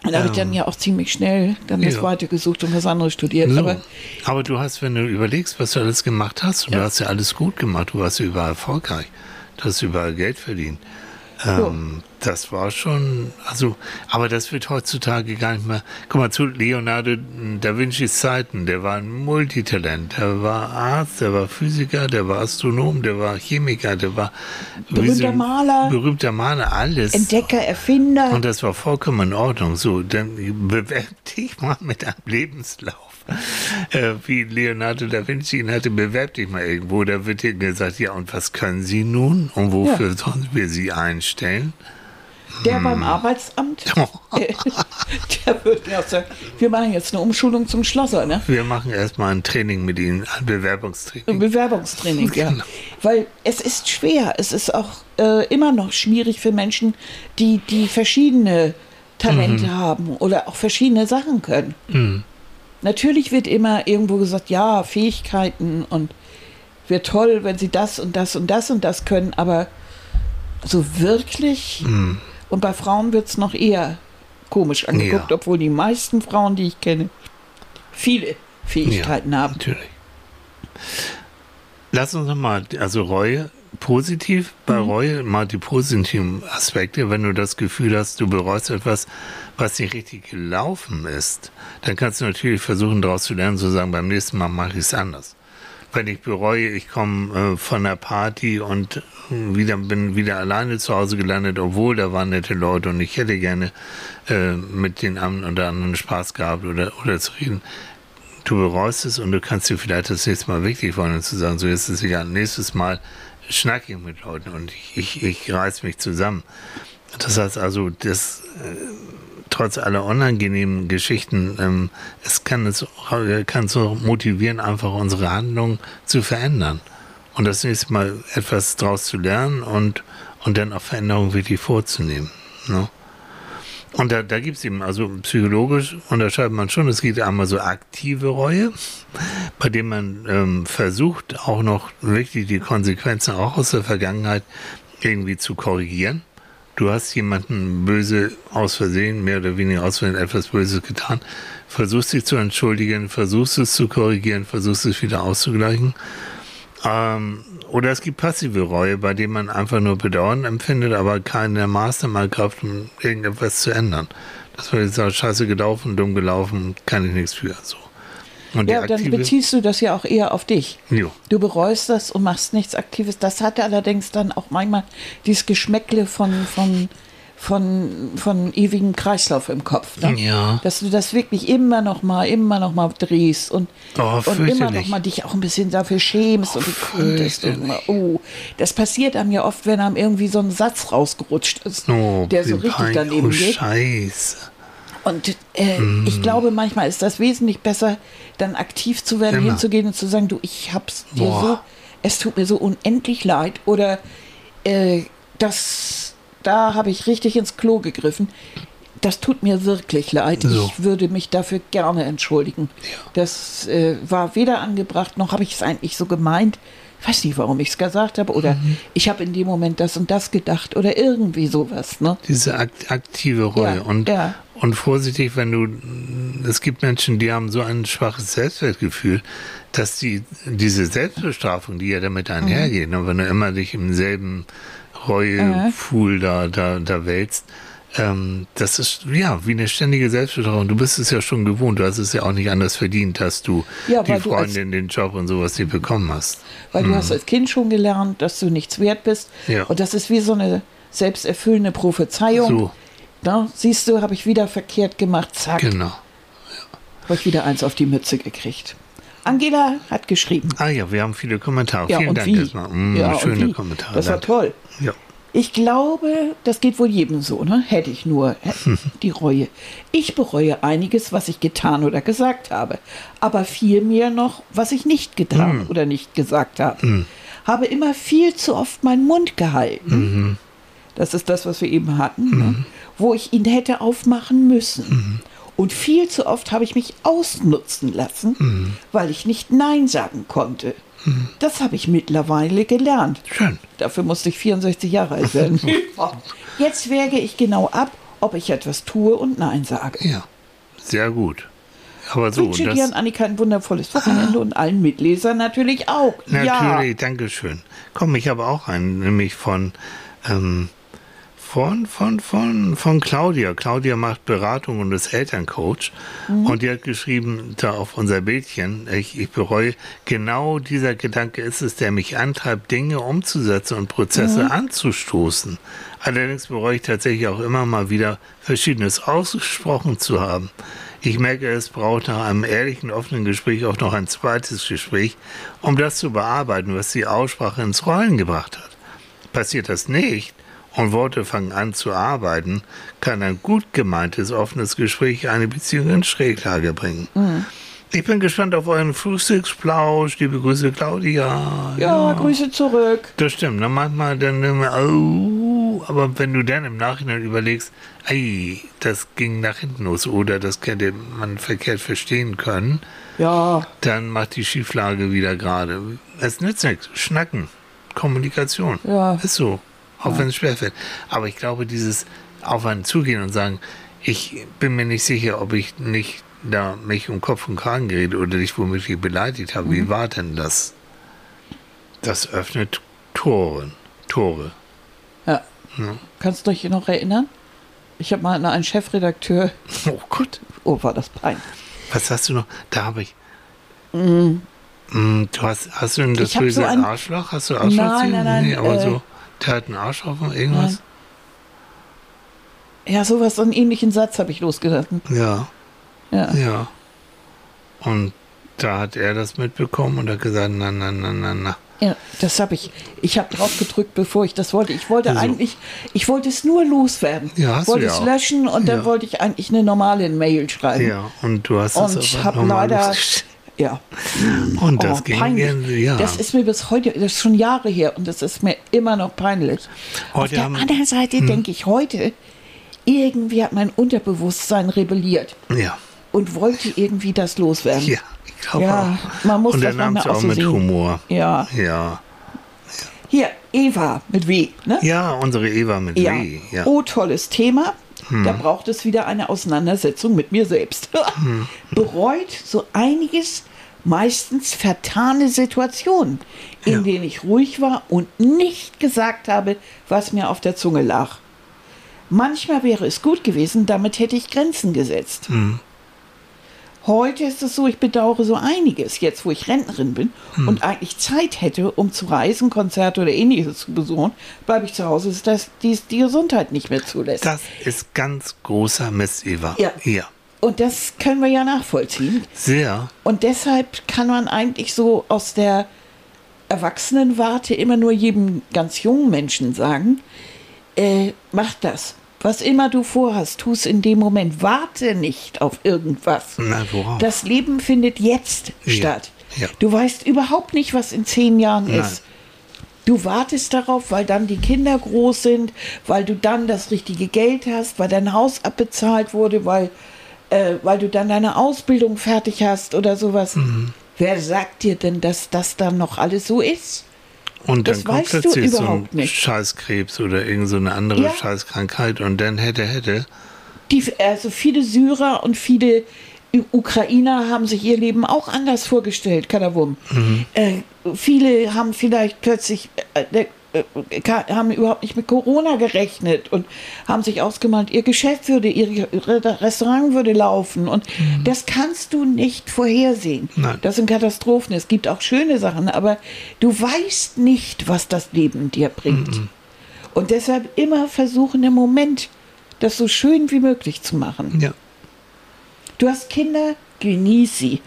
Und da habe ich dann
Ähm,
ja auch ziemlich schnell dann das
ja.
weitergesucht und was anderes studiert.
So.
Aber
Aber du hast, wenn du überlegst, was du alles gemacht hast, und du
Ja.
hast ja alles gut gemacht, du warst überall erfolgreich, du hast überall Geld verdient. Ähm, das war schon, also, aber das wird heutzutage gar nicht mehr. Guck mal zu Leonardo da Vincis Zeiten, der war ein Multitalent, der war Arzt, der war Physiker, der war Astronom, der war Chemiker, der war
Berühmter Maler.
berühmter Maler, alles.
Entdecker, Erfinder.
Und das war vollkommen in Ordnung. So, dann bewerb dich mal mit einem Lebenslauf. Äh, wie Leonardo da Vinci ihn hatte, bewerb dich mal irgendwo. Da wird dir gesagt, ja, und was können Sie nun? Und wofür sollen wir Sie einstellen?
Der
Hm.
beim Arbeitsamt, äh, der würde mir auch sagen, wir machen jetzt eine Umschulung zum Schlosser, ne?
Wir machen erstmal ein Training mit Ihnen, ein
Ein
Bewerbungstraining.
Bewerbungstraining, ja.
Genau.
Weil es ist schwer. Es ist auch äh, immer noch schwierig für Menschen, die, die verschiedene Talente
Mhm.
haben oder auch verschiedene Sachen können. Natürlich wird immer irgendwo gesagt, ja, Fähigkeiten und wäre toll, wenn sie das und das und das und das können, aber so wirklich.
Mhm.
Und bei Frauen wird es noch eher komisch angeguckt,
Ja.
obwohl die meisten Frauen, die ich kenne, viele Fähigkeiten haben.
Natürlich. Lass uns nochmal, also Reue, positiv bei Reue mal die positiven Aspekte. Wenn du das Gefühl hast, du bereust etwas, was nicht richtig gelaufen ist, dann kannst du natürlich versuchen, daraus zu lernen, zu sagen, beim nächsten Mal mache ich es anders. Wenn ich bereue, ich komme äh, von der Party und äh, wieder, bin wieder alleine zu Hause gelandet, obwohl da waren nette Leute und ich hätte gerne äh, mit den einen oder anderen Spaß gehabt oder, oder zu reden du bereust es und du kannst dir vielleicht das nächste Mal wirklich wollen, zu sagen, so jetzt ist es egal, nächstes Mal schnacke ich mit Leuten und ich, ich, ich reiß mich zusammen. Das heißt also, das, äh, trotz aller unangenehmen Geschichten, ähm, es kann es kann so motivieren, einfach unsere Handlung zu verändern und das nächste Mal etwas draus zu lernen und, und dann auch Veränderungen wirklich vorzunehmen. Ne? Und da, da gibt es eben, also psychologisch unterscheidet man schon, es gibt einmal so aktive Reue, bei dem man ähm, versucht, auch noch wirklich die Konsequenzen auch aus der Vergangenheit irgendwie zu korrigieren. Du hast jemanden böse aus Versehen, mehr oder weniger aus Versehen etwas Böses getan, versuchst dich zu entschuldigen, versuchst es zu korrigieren, versuchst es wieder auszugleichen. Ähm, oder es gibt passive Reue, bei dem man einfach nur Bedauern empfindet, aber keine Maßnahmen ergreift, um irgendetwas zu ändern. Das war jetzt auch scheiße gelaufen, dumm gelaufen, kann ich nichts für. So.
Ja, dann
aktive-
beziehst du das ja auch eher auf dich.
Jo.
Du bereust das und machst nichts Aktives. Das hatte allerdings dann auch manchmal dieses Geschmäckle von, von, von, von ewigem Kreislauf im Kopf. Ne?
Ja.
Dass du das wirklich immer noch mal, immer noch mal drehst und,
Oh,
und immer noch mal dich auch ein bisschen dafür schämst und du konntest. Und immer, oh, das passiert einem ja oft, wenn einem irgendwie so ein Satz rausgerutscht ist,
Oh,
der so richtig daneben
oh,
geht.
Scheiße.
Und äh,
Mm.
ich glaube, manchmal ist das wesentlich besser, dann aktiv zu werden,
Immer.
hinzugehen und zu sagen, du, ich hab's dir
Boah.
so, es tut mir so unendlich leid oder äh, das, da habe ich richtig ins Klo gegriffen. Das tut mir wirklich leid.
So.
Ich würde mich dafür gerne entschuldigen. Das äh, war weder angebracht, noch habe ich es eigentlich so gemeint. Ich weiß nicht, warum ich es gesagt habe. Oder
Mhm.
ich habe in dem Moment das und das gedacht. Oder irgendwie sowas. Ne?
Diese akt aktive Reue.
Ja,
und,
ja.
Und vorsichtig, wenn du, es gibt Menschen, die haben so ein schwaches Selbstwertgefühl, dass die, diese Selbstbestrafung, die ja damit einhergeht, ne, wenn du immer dich im selben Reuefuhl da, da, da wälzt, ähm, das ist ja wie eine ständige Selbstbestrafung. Du bist es ja schon gewohnt, du hast es ja auch nicht anders verdient, dass du
Ja,
die
du als-
Freundin, den Job und sowas nicht bekommen hast.
Weil du hast als Kind schon gelernt, dass du nichts wert bist.
Mhm. Ja.
Und das ist wie so eine selbsterfüllende Prophezeiung.
So,
Na, siehst du, habe ich wieder verkehrt gemacht. Zack,
genau.
habe ich wieder eins auf die Mütze gekriegt. Angela hat geschrieben.
Ah ja, wir haben viele Kommentare.
Ja,
Vielen
und
Dank erstmal. Mm,
ja,
schöne? Kommentare.
Das war toll.
Ja.
Ich glaube, das geht wohl jedem so, ne? Hätte ich nur die Reue. Ich bereue einiges, was ich getan oder gesagt habe, aber viel mehr noch, was ich nicht getan oder nicht gesagt habe. Habe immer viel zu oft meinen Mund gehalten. Das ist das, was wir eben hatten, ne? Wo ich ihn hätte aufmachen müssen. Und viel zu oft habe ich mich ausnutzen lassen, weil ich nicht Nein sagen konnte. Das habe ich mittlerweile gelernt.
Schön.
Dafür musste ich 64 Jahre alt werden. Jetzt wäge ich genau ab, ob ich etwas tue und Nein sage.
Ja, sehr gut. Aber
Ich
so,
wünsche
das,
dir und Annika ein wundervolles Wochenende und allen Mitlesern natürlich auch.
Natürlich, danke schön. Komm, ich habe auch einen, nämlich von, ähm, von, von, von, von Claudia. Claudia macht Beratung und ist Elterncoach. Und die hat geschrieben, da auf unser Bildchen, ich, ich bereue, genau dieser Gedanke ist es, der mich antreibt, Dinge umzusetzen und Prozesse anzustoßen. Allerdings bereue ich tatsächlich auch immer mal wieder, Verschiedenes ausgesprochen zu haben. Ich merke, es braucht nach einem ehrlichen, offenen Gespräch auch noch ein zweites Gespräch, um das zu bearbeiten, was die Aussprache ins Rollen gebracht hat. Passiert das nicht und Worte fangen an zu arbeiten, kann ein gut gemeintes, offenes Gespräch eine Beziehung in Schräglage bringen. Ich bin gespannt auf euren Frühstücksplausch. Liebe Grüße, Claudia.
Ja, Grüße zurück.
Das stimmt. Ne? Manchmal dann immer, oh, aber wenn du dann im Nachhinein überlegst, ei, das ging nach hinten los oder das hätte man verkehrt verstehen können,
Ja,
dann macht die Schieflage wieder gerade. Es nützt nichts. Schnacken. Kommunikation.
Ja.
Ist so. Auch wenn es schwerfällt. Aber ich glaube, dieses auf einen zugehen und sagen, ich bin mir nicht sicher, ob ich nicht da mich um Kopf und Kragen geredet oder dich womöglich beleidigt habe.
Mhm.
Wie war denn das? Das öffnet Toren. Tore.
ja.
Ja.
Kannst du dich noch erinnern? Ich habe mal einen Chefredakteur,
Oh Gott.
oh, war das peinlich.
Was hast du noch? Da habe ich. Mm, du hast, hast du denn das böse
so ein-
Arschloch? Hast du Arschloch?
Nein, nein, nein,
Nee, aber
äh,
so, der hat einen Arsch auf irgendwas?
Nein. Ja, sowas, so einen ähnlichen Satz habe ich losgelassen.
Ja,
Ja.
ja. Und da hat er das mitbekommen und hat gesagt, na, na, na, na, na.
Ja, das habe ich. Ich habe drauf gedrückt, bevor ich das wollte. Ich wollte
Also.
eigentlich, ich wollte es nur loswerden.
Ja, hast du
wollte
ja
es
auch.
löschen und dann
Ja.
wollte ich eigentlich eine normale Mail schreiben.
Ja, und du hast es
Und
aber
habe
nochmal
leider,
losgeschickt.
ja,
Und das
oh,
ging
peinlich.
ja.
Das ist mir bis heute, das ist schon Jahre her und das ist mir immer noch peinlich. Auf
Heute
der
haben- Hm.
anderen Seite denke ich heute, irgendwie hat mein Unterbewusstsein rebelliert
ja,
und wollte irgendwie das loswerden.
ja, ich glaube
Ja,
auch.
man muss
und
das
er nahm es auch mit
sehen.
Humor.
Ja.
Ja.
Hier, Eva mit W, ne?
Ja, unsere Eva mit
Ja.
W. Ja.
Oh, tolles Thema.
Hm.
Da braucht es wieder eine Auseinandersetzung mit mir selbst.
Hm.
Bereut so einiges, meistens vertane Situationen, in
Ja.
denen ich ruhig war und nicht gesagt habe, was mir auf der Zunge lag. Manchmal wäre es gut gewesen, damit hätte ich Grenzen gesetzt.
Hm.
Heute ist es so, ich bedauere so einiges, jetzt wo ich Rentnerin bin
Hm.
und eigentlich Zeit hätte, um zu reisen, Konzerte oder ähnliches zu besuchen, bleibe ich zu Hause, ist das dies die Gesundheit nicht mehr zulässt.
Das ist ganz großer Mist, Eva.
Ja.
ja.
Und das können wir ja nachvollziehen.
Sehr.
Und deshalb kann man eigentlich so aus der Erwachsenenwarte immer nur jedem ganz jungen Menschen sagen, äh, mach das. Was immer du vorhast, tu es in dem Moment. Warte nicht auf irgendwas.
Na, worauf?
Das Leben findet jetzt
Ja,
statt.
ja.
Du weißt überhaupt nicht, was in zehn Jahren
Nein.
ist. Du wartest darauf, weil dann die Kinder groß sind, weil du dann das richtige Geld hast, weil dein Haus abbezahlt wurde, weil, äh, weil du dann deine Ausbildung fertig hast oder sowas.
Mhm.
Wer sagt dir denn, dass das dann noch alles so ist?
Und dann
das
kommt
weißt du
plötzlich so ein
nicht.
Scheißkrebs oder irgend so eine andere
Ja.
Scheißkrankheit und dann hätte, hätte.
Die, also viele Syrer und viele Ukrainer haben sich ihr Leben auch anders vorgestellt, Kadawum. Äh, viele haben vielleicht plötzlich, äh, äh, haben überhaupt nicht mit Corona gerechnet und haben sich ausgemalt, ihr Geschäft würde, ihr Re- Restaurant würde laufen. Und das kannst du nicht vorhersehen.
Nein.
Das sind Katastrophen. Es gibt auch schöne Sachen, aber du weißt nicht, was das Leben dir bringt. Und deshalb immer versuchen, im Moment das so schön wie möglich zu machen.
Ja.
Du hast Kinder, genieß sie.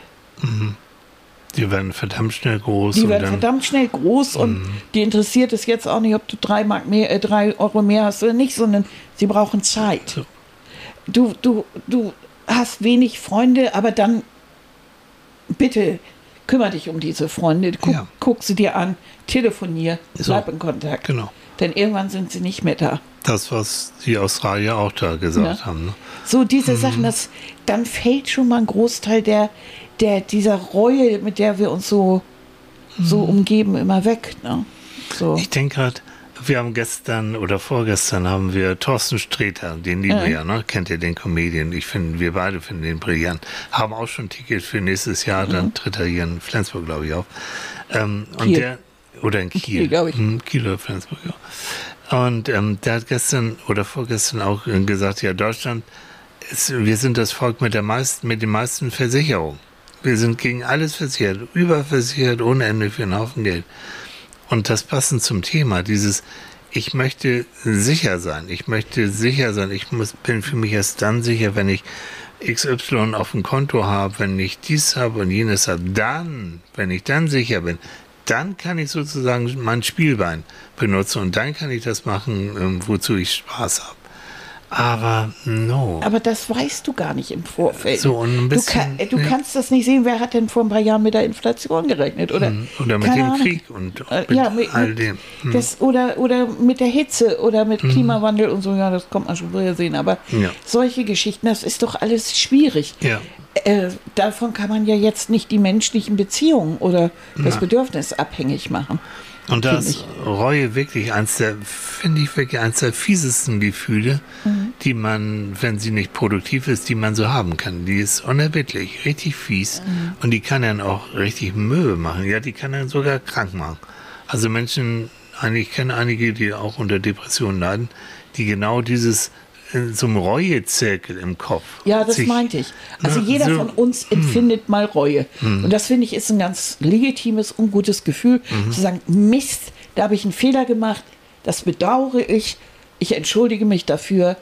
Die werden verdammt schnell groß.
Die werden verdammt schnell groß und die interessiert es jetzt auch nicht, ob du drei, Mark mehr, äh, drei Euro mehr hast oder nicht, sondern sie brauchen Zeit.
So.
Du, du, du hast wenig Freunde, aber dann bitte kümmere dich um diese Freunde. Guck,
Ja.
guck sie dir an, telefonier,
So.
bleib in Kontakt.
Genau.
Denn irgendwann sind sie nicht mehr da.
Das, was die Australier auch da gesagt
Ja.
haben. Ne?
So diese Sachen, das, dann fällt schon mal ein Großteil der, der, dieser Reue, mit der wir uns so, so umgeben, immer weg. Ne? So.
Ich denke gerade, Wir haben gestern oder vorgestern haben wir Thorsten Sträter, den lieben wir ja, ne? Kennt ihr den Comedian? Ich finde, wir beide finden den brillant. Haben auch schon Ticket für nächstes Jahr, dann tritt er hier in Flensburg, glaube ich, auf. Ähm, und der, oder in Kiel.
Kiel, glaub ich.
Hm, Kiel oder Flensburg, ja. Und ähm, der hat gestern oder vorgestern auch äh, gesagt, ja, Deutschland, ist, wir sind das Volk mit, der meisten, mit den meisten Versicherungen. Wir sind gegen alles versichert, überversichert, ohne Ende für einen Haufen Geld. Und das passend zum Thema, dieses, ich möchte sicher sein, ich möchte sicher sein, ich muss, bin für mich erst dann sicher, wenn ich XY auf dem Konto habe, wenn ich dies habe und jenes habe, dann, wenn ich dann sicher bin, dann kann ich sozusagen mein Spielbein benutzen und dann kann ich das machen, ähm, wozu ich Spaß habe. Aber no.
Aber das weißt du gar nicht im Vorfeld.
So, und ein
du,
bisschen,
kann, du
ja.
kannst das nicht sehen. Wer hat denn vor ein paar Jahren mit der Inflation gerechnet? Oder,
Oder mit dem
Ahnung.
Krieg und
Äh,
mit
ja, mit,
all dem. Hm.
Das, oder, oder mit der Hitze oder mit Klimawandel und so, ja, das kommt man schon vorher sehen. Aber
Ja.
solche Geschichten, das ist doch alles schwierig.
Ja.
Äh, davon kann man ja jetzt nicht die menschlichen Beziehungen oder das
Na.
Bedürfnis abhängig machen.
Und da ist Reue wirklich eins der, finde ich wirklich eins der fiesesten Gefühle,
Mhm.
die man, wenn sie nicht produktiv ist, die man so haben kann. Die ist unerbittlich, richtig fies.
Mhm.
Und die kann dann auch richtig Mühe machen. Ja, die kann dann sogar krank machen. Also Menschen, ich kenne einige, die auch unter Depressionen leiden, die genau dieses in so einem Reuezirkel im Kopf.
Ja, das
sich-
meinte ich. Also
Ne,
jeder
so-
von uns empfindet mal Reue. Und das finde ich ist ein ganz legitimes und gutes Gefühl, zu sagen, Mist, da habe ich einen Fehler gemacht, das bedauere ich, ich entschuldige mich dafür,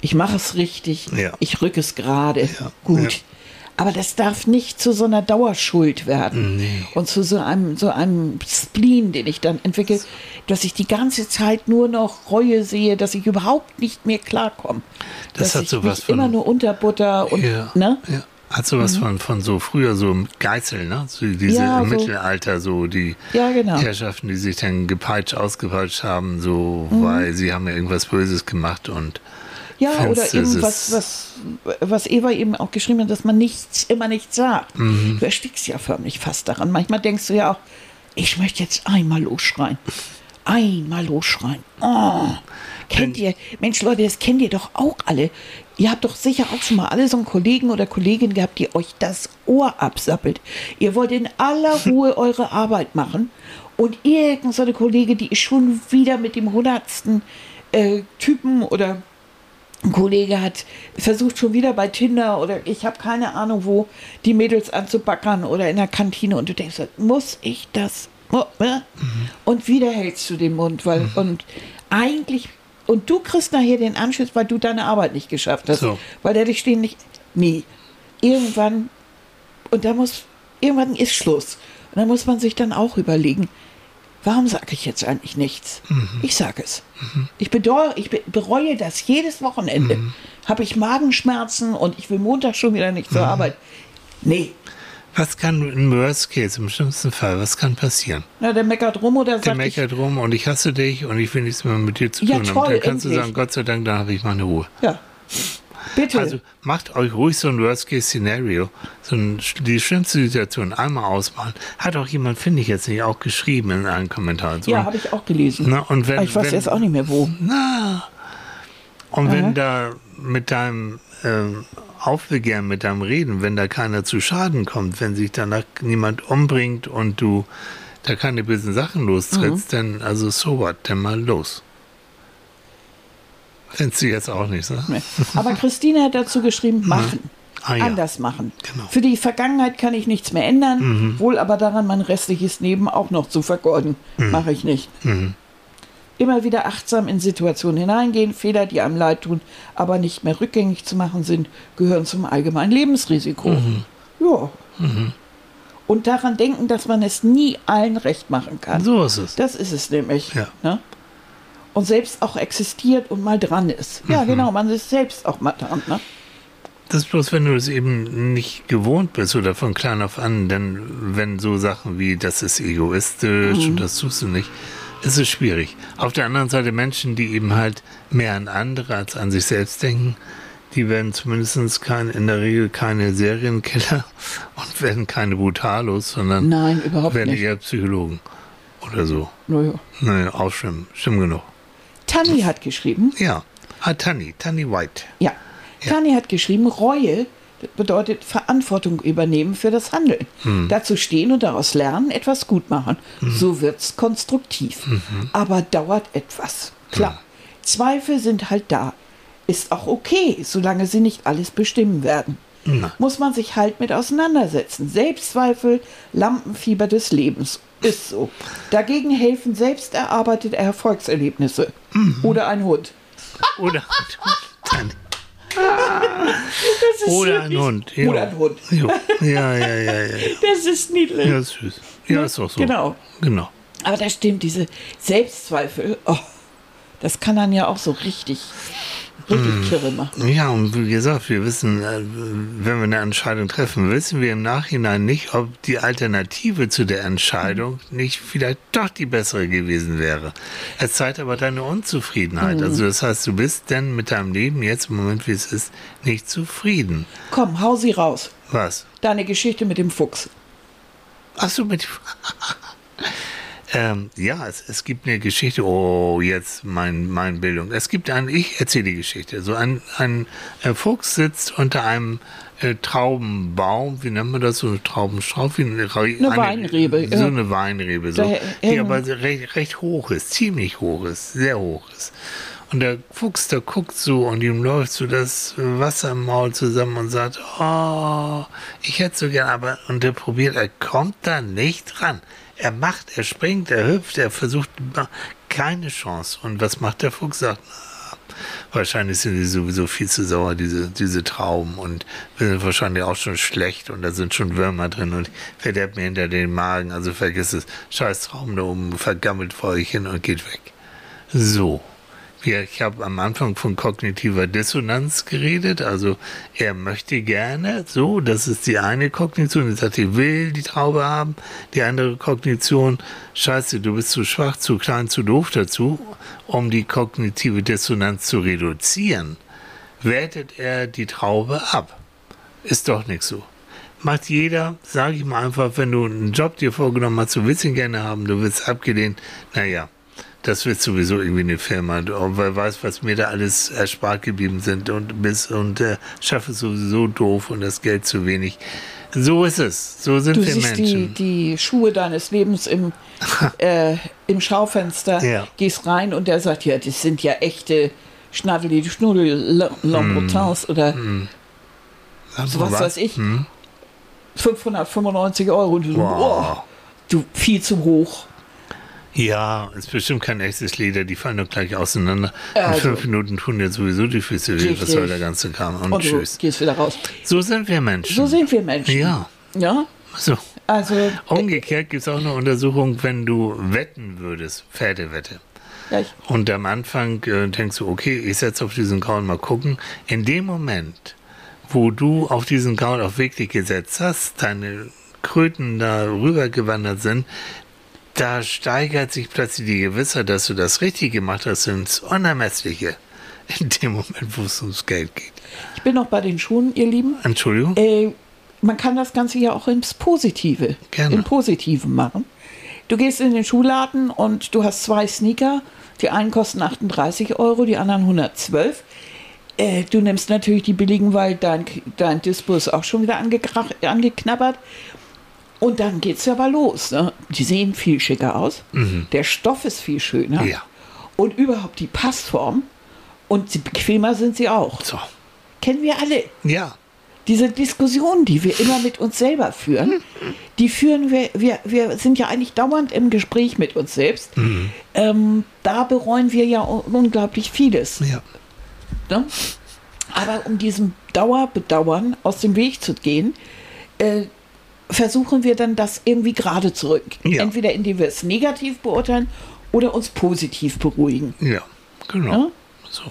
ich mache es richtig,
Ja.
ich rücke es gerade,
Ja,
gut.
ja.
Aber das darf nicht zu so einer Dauerschuld werden.
Nee.
Und zu so einem, so einem Spleen, den ich dann entwickle, dass ich die ganze Zeit nur noch Reue sehe, dass ich überhaupt nicht mehr klarkomme.
Das
dass
hat
ich
so
mich
was von-
immer nur unterbutter und
Ja,
ne?
ja. Hat sowas von, von so früher so Geißel, ne? So diese
Ja,
im
so-
Mittelalter, so die
Ja, genau.
Herrschaften, die sich dann gepeitscht, ausgepeitscht haben, so,
Mhm.
weil sie haben ja irgendwas Böses gemacht und
Ja, oder
Fenster
eben
ist-
was, was, was Eva eben auch geschrieben hat, dass man nichts, immer nichts sagt.
Mhm.
Du erstickst ja förmlich fast daran. Manchmal denkst du ja auch, ich möchte jetzt einmal losschreien. Einmal losschreien. Oh. Kennt ihr, Mensch Leute, das kennt ihr doch auch alle. Ihr habt doch sicher auch schon mal alle so einen Kollegen oder Kollegin gehabt, die euch das Ohr absappelt. Ihr wollt in aller Ruhe eure Arbeit machen und irgendeine so eine Kollege, die ist schon wieder mit dem hundertsten äh, Typen oder ein Kollege hat versucht schon wieder bei Tinder oder ich habe keine Ahnung wo, die Mädels anzubackern oder in der Kantine und du denkst, muss ich das? Mu- äh? Und wieder hältst du den Mund, weil und eigentlich und du kriegst nachher den Anschluss, weil du deine Arbeit nicht geschafft hast,
So.
weil der dich stehen nicht. Nee, irgendwann und da muss irgendwann ist Schluss und da muss man sich dann auch überlegen, warum sage ich jetzt eigentlich nichts? Ich sage es. Ich, bedeu ich be bereue das jedes Wochenende. Habe ich Magenschmerzen und ich will Montag schon wieder nicht zur Arbeit. Nee,
was kann im Worst Case, im schlimmsten Fall, was kann passieren?
na, der meckert rum oder
Der
sagt, ich,
meckert rum und ich hasse dich und ich will nichts mehr mit dir zu
Ja,
tun haben. Dann kannst du
endlich.
sagen, Gott sei Dank, da habe ich meine Ruhe.
ja, bitte.
Also macht euch ruhig so ein Worst-Case-Szenario, so ein, die schlimmste Situation einmal ausmalen. Hat auch jemand, finde ich jetzt nicht, auch geschrieben in einem Kommentar. So,
ja, habe ich auch gelesen.
Na, und wenn,
Aber ich weiß
wenn,
jetzt auch nicht mehr wo.
Na. Und
Aha.
wenn da mit deinem ähm, Aufbegehren, mit deinem Reden, wenn da keiner zu Schaden kommt, wenn sich danach niemand umbringt und du da keine bösen Sachen lostrittst,
Mhm.
dann, also so what, dann mal los. Findest du jetzt auch nicht, so?
Nee. Aber Christine hat dazu geschrieben, machen.
Ah, ja.
Anders machen.
Genau. Mhm.
Für die Vergangenheit kann ich nichts mehr ändern, wohl aber daran, mein restliches Leben auch noch zu vergeuden.
Mhm.
Mache ich nicht. Immer wieder achtsam in Situationen hineingehen, Fehler, die einem leid tun, aber nicht mehr rückgängig zu machen sind, gehören zum allgemeinen Lebensrisiko.
Mhm.
Ja. Und daran denken, dass man es nie allen recht machen kann.
So ist es.
Das ist es nämlich.
Ja.
Ne? Und selbst auch existiert und mal dran ist. Ja,
Mhm.
genau, man ist selbst auch mal dran. Ne?
Das ist bloß, wenn du es eben nicht gewohnt bist oder von klein auf an, denn wenn so Sachen wie, das ist egoistisch
Mhm.
und das tust du nicht, ist es schwierig. Auf der anderen Seite Menschen, die eben halt mehr an andere als an sich selbst denken, die werden zumindest kein, in der Regel keine Serienkiller und werden keine Brutalos, sondern
Nein, überhaupt
werden
nicht.
eher Psychologen. oder so.
Naja.
Naja, auch schlimm. Schlimm genug.
Tanni hat geschrieben,
Ja. Ah, Tanni, Tanni White.
ja, Tanni hat geschrieben, Reue bedeutet Verantwortung übernehmen für das Handeln. Dazu stehen und daraus lernen, etwas gut machen. So wird's konstruktiv. Aber dauert etwas. Klar. Zweifel sind halt da. Ist auch okay, solange sie nicht alles bestimmen werden. Muss man sich halt mit auseinandersetzen. Selbstzweifel, Lampenfieber des Lebens. Ist so. Dagegen helfen selbst erarbeitete Erfolgserlebnisse. Oder ein Hund.
Oder.
Das ist
Oder ein Hund. Ja.
Oder ein Hund.
Jo. Ja, ja, ja, ja.
Das ist niedlich.
Ja, ist süß. Ja, ist doch so.
Genau.
Genau.
Aber das stimmt, diese Selbstzweifel, oh, das kann dann ja auch so richtig, richtig
Hm.
kirre machen.
Ja, und wie gesagt, wir wissen, äh, wenn wir eine Entscheidung treffen, wissen wir im Nachhinein nicht, ob die Alternative zu der Entscheidung nicht vielleicht doch die bessere gewesen wäre. Es zeigt aber deine Unzufriedenheit. Also das heißt, du bist denn mit deinem Leben jetzt im Moment, wie es ist, nicht zufrieden.
Komm, hau sie raus.
Was?
Deine Geschichte mit dem Fuchs.
Ach so, mit. ähm, ja, es, es gibt eine Geschichte. Oh, jetzt mein, mein Bildung. Es gibt ein, ich erzähle die Geschichte. So ein, ein äh, Fuchs sitzt unter einem äh, Traubenbaum. Wie nennt man das? So eine Traubenstrauch? Wie eine, eine
Weinrebe,
So eine Weinrebe. So, die aber recht, recht hoch ist. Ziemlich hoch ist. Sehr hoch ist. Und der Fuchs, der guckt so und ihm läuft so das Wasser im Maul zusammen und sagt, oh, ich hätte so gern, aber, und der probiert, er kommt da nicht ran. Er macht, er springt, er hüpft, er versucht, keine Chance. Und was macht der Fuchs? Sagt, wahrscheinlich sind die sowieso viel zu sauer, diese, diese Trauben, und wir sind wahrscheinlich auch schon schlecht und da sind schon Würmer drin und verderbt mir hinter den Magen, also vergiss es. Scheiß Trauben da oben, vergammelt vor euch hin und geht weg. So. Wir, ich habe am Anfang von kognitiver Dissonanz geredet. Also er möchte gerne, so, das ist die eine Kognition, er sagt, ich will die Traube haben. Die andere Kognition, scheiße, du bist zu schwach, zu klein, zu doof dazu, um die kognitive Dissonanz zu reduzieren, wertet er die Traube ab. Ist doch nicht so. Macht jeder, sage ich mal einfach, wenn du einen Job dir vorgenommen hast, du willst ihn gerne haben, du willst abgelehnt, naja, das wird sowieso irgendwie eine Firma. Und wer weiß, was mir da alles erspart geblieben sind und bis und äh, schaffe es sowieso doof und das Geld zu wenig. So ist es. So sind
Du
wir
siehst die,
Menschen.
die Schuhe deines Lebens im, äh, im Schaufenster,
Ja.
gehst rein und der sagt, ja, das sind ja echte Schnaddeli, Schnuddel, Lambrotins oder so was weiß ich. 595 Euro. Und du, so,
Wow.
oh, du, viel zu hoch.
Ja, ist bestimmt kein echtes Leder, die fallen doch gleich auseinander. In
Also.
fünf Minuten tun dir sowieso die Füße weh. Was soll der ganze Kram? Und,
Und du
tschüss.
gehst wieder raus.
So sind wir Menschen.
So sind wir Menschen.
Ja.
Ja,
So.
also,
Umgekehrt gibt es auch eine Untersuchung, wenn du wetten würdest, Pferdewette.
ja,
Und am Anfang äh, denkst du, okay, ich setze auf diesen Gaul mal gucken. In dem Moment, wo du auf diesen Gaul auch wirklich gesetzt hast, deine Kröten da rübergewandert sind, da steigert sich plötzlich die Gewissheit, dass du das richtig gemacht hast, ins Unermessliche. In dem Moment, wo es ums Geld geht.
ich bin noch bei den Schuhen, ihr Lieben.
Entschuldigung?
Äh, man kann das Ganze ja auch ins Positive,
Gerne.
im Positiven machen. Du gehst in den Schuhladen und du hast zwei Sneaker. Die einen kosten 38 Euro, die anderen 112. Äh, du nimmst natürlich die billigen, weil dein, dein Dispo ist auch schon wieder angeknabbert. Und dann geht's ja aber los. Ne? Die sehen viel schicker aus. Der Stoff ist viel schöner.
Mhm. Ja.
Und überhaupt die Passform. Und bequemer sind sie auch.
So.
Kennen wir alle.
Ja.
Diese Diskussion, die wir immer mit uns selber führen, die führen wir, wir, wir sind ja eigentlich dauernd im Gespräch mit uns selbst. Ähm, da bereuen wir ja un- unglaublich vieles.
Ja.
Ne? Aber um diesem Dauerbedauern aus dem Weg zu gehen, äh, versuchen wir dann das irgendwie gerade zu rücken.
Ja.
Entweder indem wir es negativ beurteilen oder uns positiv beruhigen.
Ja. Genau.
Ja?
So.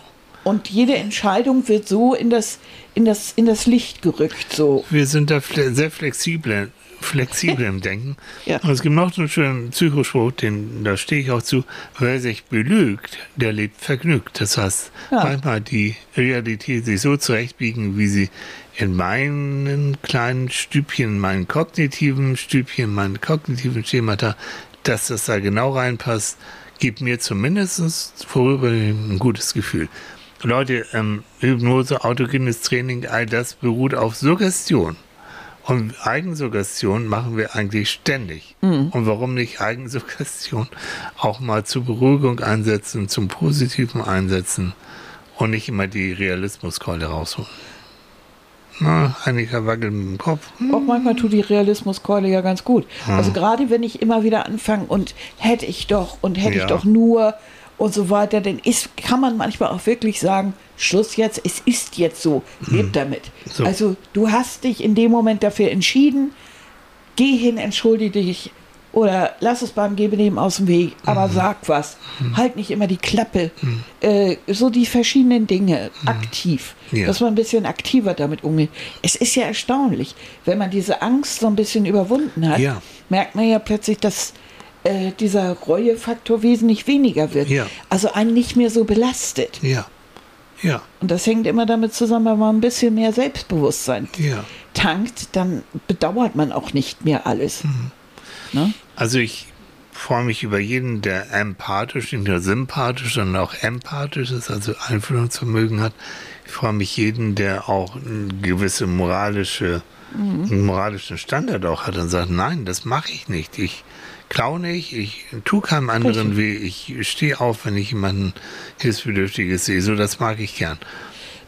Und jede Entscheidung wird so in das, in das, in das Licht gerückt. So.
Wir sind da fle sehr flexibel, flexibel im Denken.
Ja.
Und es gibt noch so einen schönen Psychospruch, den, da stehe ich auch zu. Wer sich belügt, der lebt vergnügt. Das heißt,
Ja.
manchmal die Realität sich so zurechtbiegen, wie sie in meinen kleinen Stübchen, meinen kognitiven Stübchen, meinen kognitiven Schemata dass das da genau reinpasst, gibt mir zumindest vorübergehend ein gutes Gefühl. Leute, ähm, Hypnose, autogenes Training, all das beruht auf Suggestion. Und Eigensuggestion machen wir eigentlich ständig. Mhm. Und warum nicht Eigensuggestion auch mal zur Beruhigung einsetzen, zum Positiven einsetzen und nicht immer die Realismuskeule rausholen? Na, Annika wackelt mit dem Kopf.
Auch manchmal tut die Realismuskeule ja ganz gut. Hm. Also gerade wenn ich immer wieder anfange und hätte ich doch und hätte ja. ich doch nur und so weiter, dann ist, kann man manchmal auch wirklich sagen, Schluss jetzt, es ist jetzt so, leb hm. damit. So. Also du hast dich in dem Moment dafür entschieden, geh hin, entschuldige dich, oder lass es beim Gebenehmen aus dem Weg, aber mhm. sag was. Mhm. Halt nicht immer die Klappe. Mhm. Äh, so die verschiedenen Dinge mhm. aktiv. Ja. Dass man ein bisschen aktiver damit umgeht. Es ist ja erstaunlich, wenn man diese Angst so ein bisschen überwunden hat, ja. merkt man ja plötzlich, dass äh, dieser Reuefaktor wesentlich weniger wird. Ja. Also einen nicht mehr so belastet.
Ja. Ja.
Und das hängt immer damit zusammen, wenn man ein bisschen mehr Selbstbewusstsein tankt, dann bedauert man auch nicht mehr alles. Mhm.
Ne? Also ich freue mich über jeden, der empathisch, nicht nur sympathisch, sondern auch empathisch ist, also Einfühlungsvermögen hat. Ich freue mich jeden, der auch gewisse moralische, mhm. einen moralischen Standard auch hat und sagt, nein, das mache ich nicht. Ich klaue nicht, ich tue keinem anderen weh, ich stehe auf, wenn ich jemanden Hilfsbedürftiges sehe. So, das mag ich gern.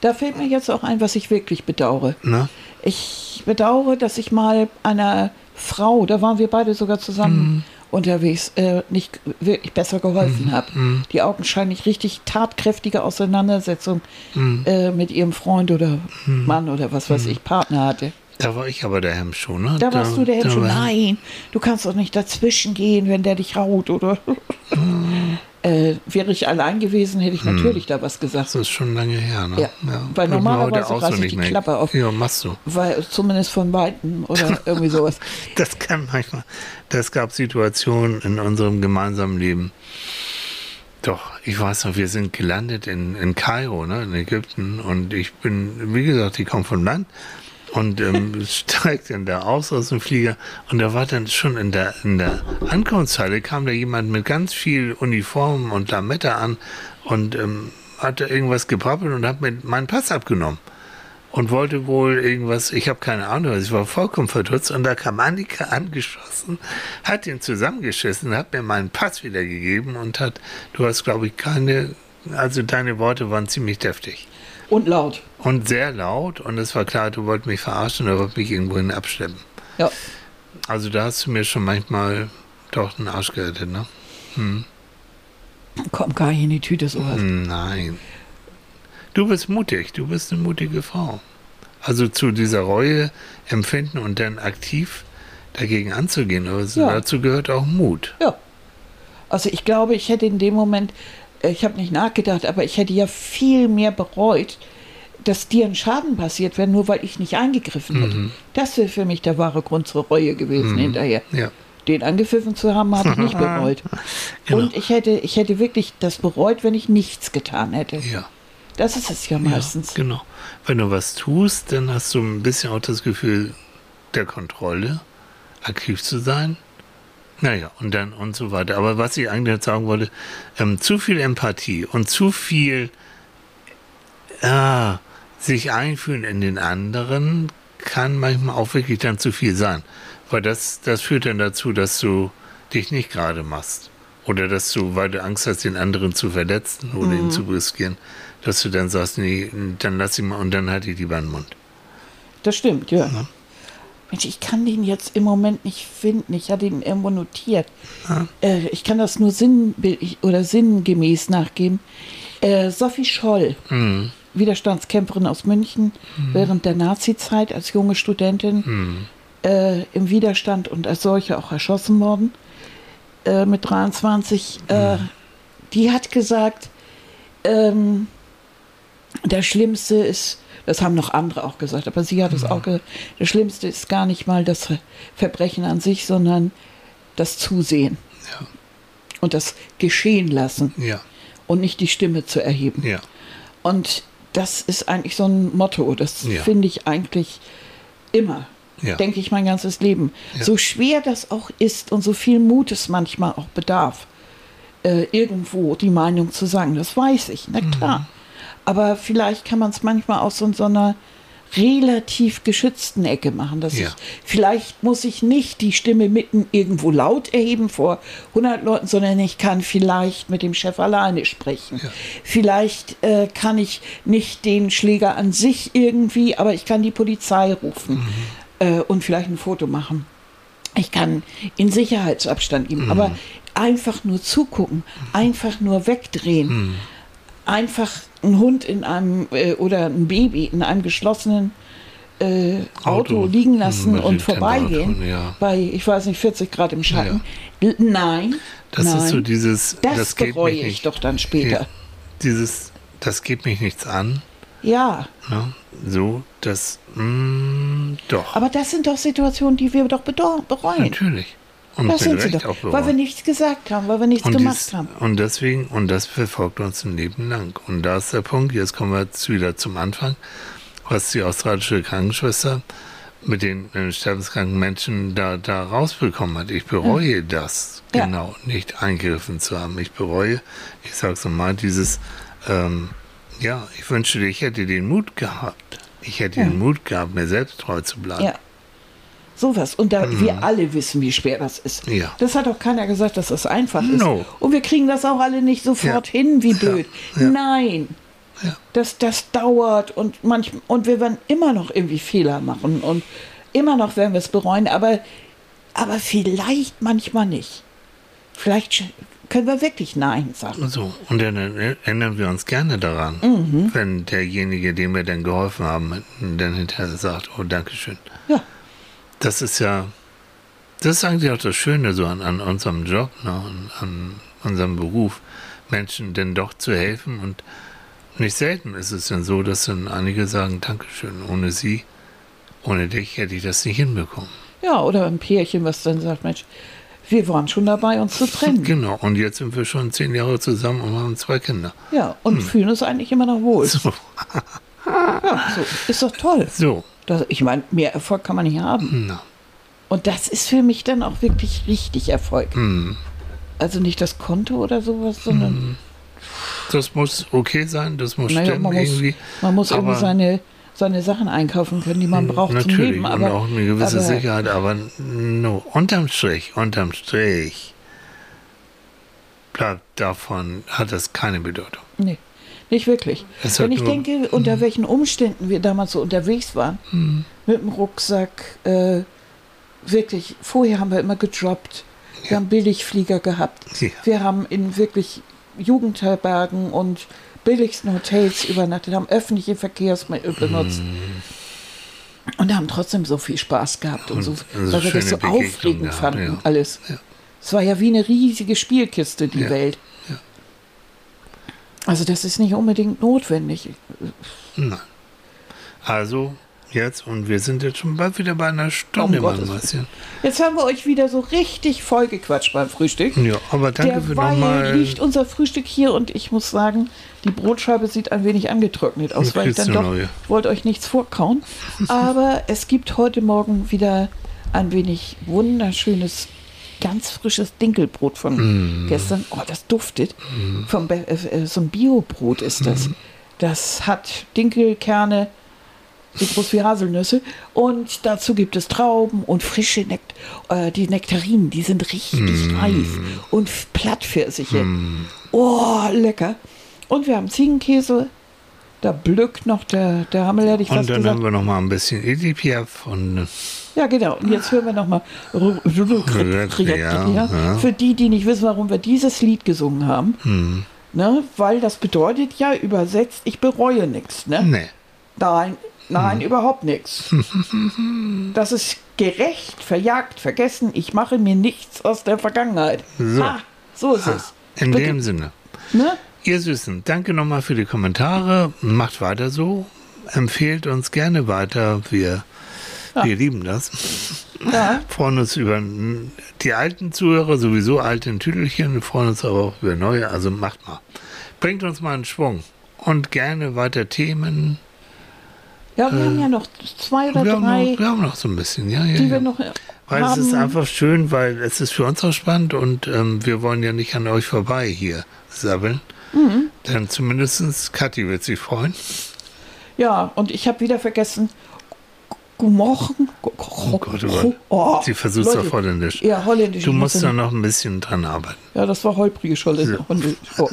Da fällt mir jetzt auch ein, was ich wirklich bedauere. Na? Ich bedauere, dass ich mal einer Frau, da waren wir beide sogar zusammen mhm. unterwegs, äh, nicht wirklich besser geholfen mhm. habe. Mhm. Die augenscheinlich richtig tatkräftige Auseinandersetzung mhm. äh, mit ihrem Freund oder mhm. Mann oder was weiß mhm. ich, Partner hatte.
Da war ich aber der Hemmschuh, ne?
Da warst da, du der Hemmschuh. Nein, du kannst doch nicht dazwischen gehen, wenn der dich raut, oder? äh, wäre ich allein gewesen, hätte ich hm. natürlich da was gesagt.
Das ist schon lange her, ne?
Ja, ja. weil normalerweise reiße ich die mehr. Klappe auf.
Ja, machst du.
Weil, zumindest von Weitem oder irgendwie sowas.
das kann manchmal. Das gab Situationen in unserem gemeinsamen Leben. Doch, ich weiß noch, wir sind gelandet in, in Kairo, ne, in Ägypten. Und ich bin, wie gesagt, ich komme vom Land und ähm, steigt dann da aus aus dem Flieger und da war dann schon in der, in der Ankunftshalle kam da jemand mit ganz viel Uniformen und Lametta an und ähm, hatte irgendwas gebrabbelt und hat mir meinen Pass abgenommen. Und wollte wohl irgendwas, ich habe keine Ahnung, ich war vollkommen verdutzt. Und da kam Annika angeschossen, hat ihn zusammengeschissen, hat mir meinen Pass wiedergegeben und hat, du hast glaube ich keine, also deine Worte waren ziemlich deftig.
Und laut.
Und sehr laut. Und es war klar, du wolltest mich verarschen oder wolltest mich irgendwohin abschleppen.
Ja.
Also da hast du mir schon manchmal doch den Arsch gerettet, ne? Hm.
Komm gar nicht in die Tüte sowas.
Nein. Du bist mutig. Du bist eine mutige Frau. Also zu dieser Reue empfinden und dann aktiv dagegen anzugehen. Also ja. dazu gehört auch Mut.
Ja. Also ich glaube, ich hätte in dem Moment ich habe nicht nachgedacht, aber ich hätte ja viel mehr bereut, dass dir ein Schaden passiert wäre, nur weil ich nicht eingegriffen hätte. Mhm. Das wäre für mich der wahre Grund zur Reue gewesen mhm. hinterher. Ja. Den angepfiffen zu haben, habe ich nicht bereut. genau. Und ich hätte, ich hätte wirklich das bereut, wenn ich nichts getan hätte.
Ja.
Das ist es ja meistens.
Ja, genau. Wenn du was tust, dann hast du ein bisschen auch das Gefühl der Kontrolle, aktiv zu sein. Naja, und dann und so weiter. Aber was ich eigentlich sagen wollte, ähm, zu viel Empathie und zu viel äh, sich einfühlen in den anderen kann manchmal auch wirklich dann zu viel sein. Weil das, das führt dann dazu, dass du dich nicht gerade machst. Oder dass du, weil du Angst hast, den anderen zu verletzen oder mhm. ihn zu riskieren, dass du dann sagst, nee, dann lass ihn mal und dann halt ich lieber den Mund.
Das stimmt, ja. ja. Mensch, ich kann den jetzt im Moment nicht finden. Ich hatte ihn irgendwo notiert. Ja. Äh, ich kann das nur sinnbildlich oder sinngemäß nachgeben. Äh, Sophie Scholl, mhm. Widerstandskämpferin aus München, mhm. während der Nazi-Zeit als junge Studentin mhm. äh, im Widerstand und als solche auch erschossen worden äh, mit 23. Äh, mhm. die hat gesagt, ähm, das Schlimmste ist, das haben noch andere auch gesagt, aber sie hat es mhm. auch gesagt. Das Schlimmste ist gar nicht mal das Verbrechen an sich, sondern das Zusehen. Ja. Und das Geschehen lassen.
Ja.
Und nicht die Stimme zu erheben.
Ja.
Und das ist eigentlich so ein Motto. Das ja. finde ich eigentlich immer
Ja.
denke ich mein ganzes Leben.
Ja.
So schwer das auch ist und so viel Mut es manchmal auch bedarf, äh, irgendwo die Meinung zu sagen, das weiß ich, na klar.
Mhm.
Aber vielleicht kann man es manchmal aus so, so einer relativ geschützten Ecke machen. Dass
Ja.
ich, vielleicht muss ich nicht die Stimme mitten irgendwo laut erheben vor 100 Leuten, sondern ich kann vielleicht mit dem Chef alleine sprechen.
Ja.
Vielleicht äh, kann ich nicht den Schläger an sich irgendwie, aber ich kann die Polizei rufen äh, und vielleicht ein Foto machen. Ich kann in Sicherheitsabstand geben, aber einfach nur zugucken, einfach nur wegdrehen, einfach einen Hund in einem äh, oder ein Baby in einem geschlossenen äh, Auto,
Auto.
liegen lassen und vorbeigehen
ja.
bei, ich weiß nicht, 40 Grad im Schatten. L- Nein,
Das
nein,
ist so dieses,
das,
das,
bereue ich
nicht,
doch dann später.
Ja, dieses, das geht mich nichts an.
Ja,
Ne? So, das, mm, doch,
aber das sind doch Situationen, die wir doch bereuen.
natürlich. Und
Das sind sie doch,
auch
weil wir nichts gesagt haben, weil wir nichts
und,
gemacht
dies,
haben.
und deswegen, und das verfolgt uns ein Leben lang. Und da ist der Punkt, jetzt kommen wir jetzt wieder zum Anfang, was die australische Krankenschwester mit den äh, sterbenskranken Menschen da, da rausbekommen hat. Ich bereue das,
Ja.
genau, nicht eingegriffen zu haben. Ich bereue, ich sag's nochmal, dieses, ähm, ja, ich wünschte, ich hätte den Mut gehabt. Ich hätte
Ja.
den Mut gehabt, mir selbst treu zu bleiben.
Ja. Sowas. Und da wir alle wissen, wie schwer das ist.
Mhm. Ja.
Das hat auch keiner gesagt, dass das einfach ist.
No.
Und wir kriegen das auch alle nicht sofort
Ja.
hin, wie blöd.
Ja.
Nein.
Ja.
Das, das dauert und manch, und wir werden immer noch irgendwie Fehler machen und immer noch werden wir es bereuen, aber, aber vielleicht manchmal nicht. Vielleicht können wir wirklich Nein sagen.
So, und dann erinnern wir uns gerne daran,
Mhm.
wenn derjenige, dem wir dann geholfen haben, dann hinterher sagt, oh, Dankeschön.
Ja.
Das ist ja, das ist eigentlich auch das Schöne so an, an unserem Job, ne, an, an unserem Beruf, Menschen denn doch zu helfen. Und nicht selten ist es dann so, dass dann einige sagen, Dankeschön, ohne Sie, ohne dich hätte ich das nicht hinbekommen.
Ja, oder ein Pärchen, was dann sagt, Mensch, wir waren schon dabei, uns zu trennen.
Genau, und jetzt sind wir schon zehn Jahre zusammen und haben zwei Kinder.
Ja, und fühlen uns eigentlich immer noch wohl.
So,
Ja, so, ist doch toll.
so
Das, ich meine, mehr Erfolg kann man nicht haben.
na,
Und das ist für mich dann auch wirklich richtig Erfolg.
hm.
Also nicht das Konto oder sowas, sondern
Das muss okay sein, das muss
naja,
stimmen
man muss,
irgendwie.
man muss irgendwie
aber-
seine, seine Sachen einkaufen können, die man braucht zum
Natürlich,
Leben.
und
Aber,
auch eine gewisse
aber,
Sicherheit, aber no, unterm Strich, unterm Strich bleibt davon, hat das keine Bedeutung.
Nee, nicht wirklich. Wenn
hat
ich
nur- Mhm.
denke, unter welchen Umständen wir damals so unterwegs waren, mit dem Rucksack, äh, wirklich, vorher haben wir immer gedroppt. Wir haben Billigflieger gehabt.
Ja.
Wir haben in wirklich Jugendherbergen und billigsten Hotels übernachtet, haben öffentliche Verkehrsmittel benutzt. Und haben trotzdem so viel Spaß gehabt und,
Und
so,
so
weil wir das so aufregend
gehabt,
fanden,
ja.
alles.
Ja.
Es war ja wie eine riesige Spielkiste, die
Ja,
Welt. Also das ist nicht unbedingt notwendig.
Nein. Also, jetzt, und wir sind jetzt schon bald wieder bei einer Stunde, Mäuschen.
Jetzt haben wir euch wieder so richtig vollgequatscht beim Frühstück.
Ja, aber danke für
Derweil
nochmal.
liegt unser Frühstück hier und ich muss sagen, die Brotscheibe sieht ein wenig angetrocknet aus, weil ich dann doch
neue.
wollte euch nichts vorkauen. Aber es gibt heute Morgen wieder ein wenig wunderschönes, ganz frisches Dinkelbrot von
Mm.
gestern. Oh, das duftet. Vom Be äh, äh, so ein Biobrot ist
Mm.
das. Das hat Dinkelkerne, so groß wie Haselnüsse. Und dazu gibt es Trauben und frische Nekt äh, die Nektarinen, die sind richtig
Mm.
reif. Und F- Plattpfirsiche. Oh, lecker. Und wir haben Ziegenkäse. Da blückt noch der, der Hammel, hätte ich
Und
fast
dann
gesagt.
haben wir nochmal ein bisschen Edipiaf und
Ja, genau. Und jetzt hören wir nochmal
Ja,
für die, die nicht wissen, warum wir dieses Lied gesungen haben.
hm,
Ne? Weil das bedeutet ja übersetzt, ich bereue nichts. Ne?
nee.
Nein, nein,
Hm.
überhaupt nichts. Das ist gerecht, verjagt, vergessen. Ich mache mir nichts aus der Vergangenheit.
So.
Ha, so ist es.
In
Bitte.
dem Sinne.
Ne?
Ihr Süßen, danke nochmal für die Kommentare. Macht weiter so. Empfehlt uns gerne weiter. Wir,
Ja.
wir lieben das.
Ja.
freuen uns über die alten Zuhörer, sowieso alte Tüdelchen. Wir freuen uns aber auch über neue. Also macht mal. Bringt uns mal einen Schwung. Und gerne weiter Themen.
Ja, wir haben ja noch zwei oder
wir, haben
drei,
noch, wir haben noch so ein bisschen, ja, ja.
die
ja.
wir noch
Weil
haben.
es ist einfach schön, weil es ist für uns auch spannend und ähm, wir wollen ja nicht an euch vorbei hier sabbeln.
Mhm.
Denn zumindest Kathi wird sich freuen.
ja, und ich habe wieder vergessen. Guten Morgen. Oh
Gott, oh Gott. Sie versucht's auf Holländisch.
Ja, Holländisch.
Du musst
muss
da noch ein bisschen dran arbeiten.
Ja, das war holpriges Holländisch. Oh,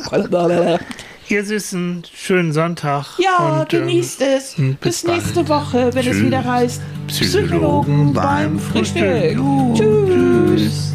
Ihr Süßen, schönen Sonntag.
Ja,
und, ähm,
genießt es.
bis
Bis,
bald.
nächste Woche, wenn es
Tschüss.
wieder heißt
Psychologen beim Frühstück.
Tschüss.
Tschüss.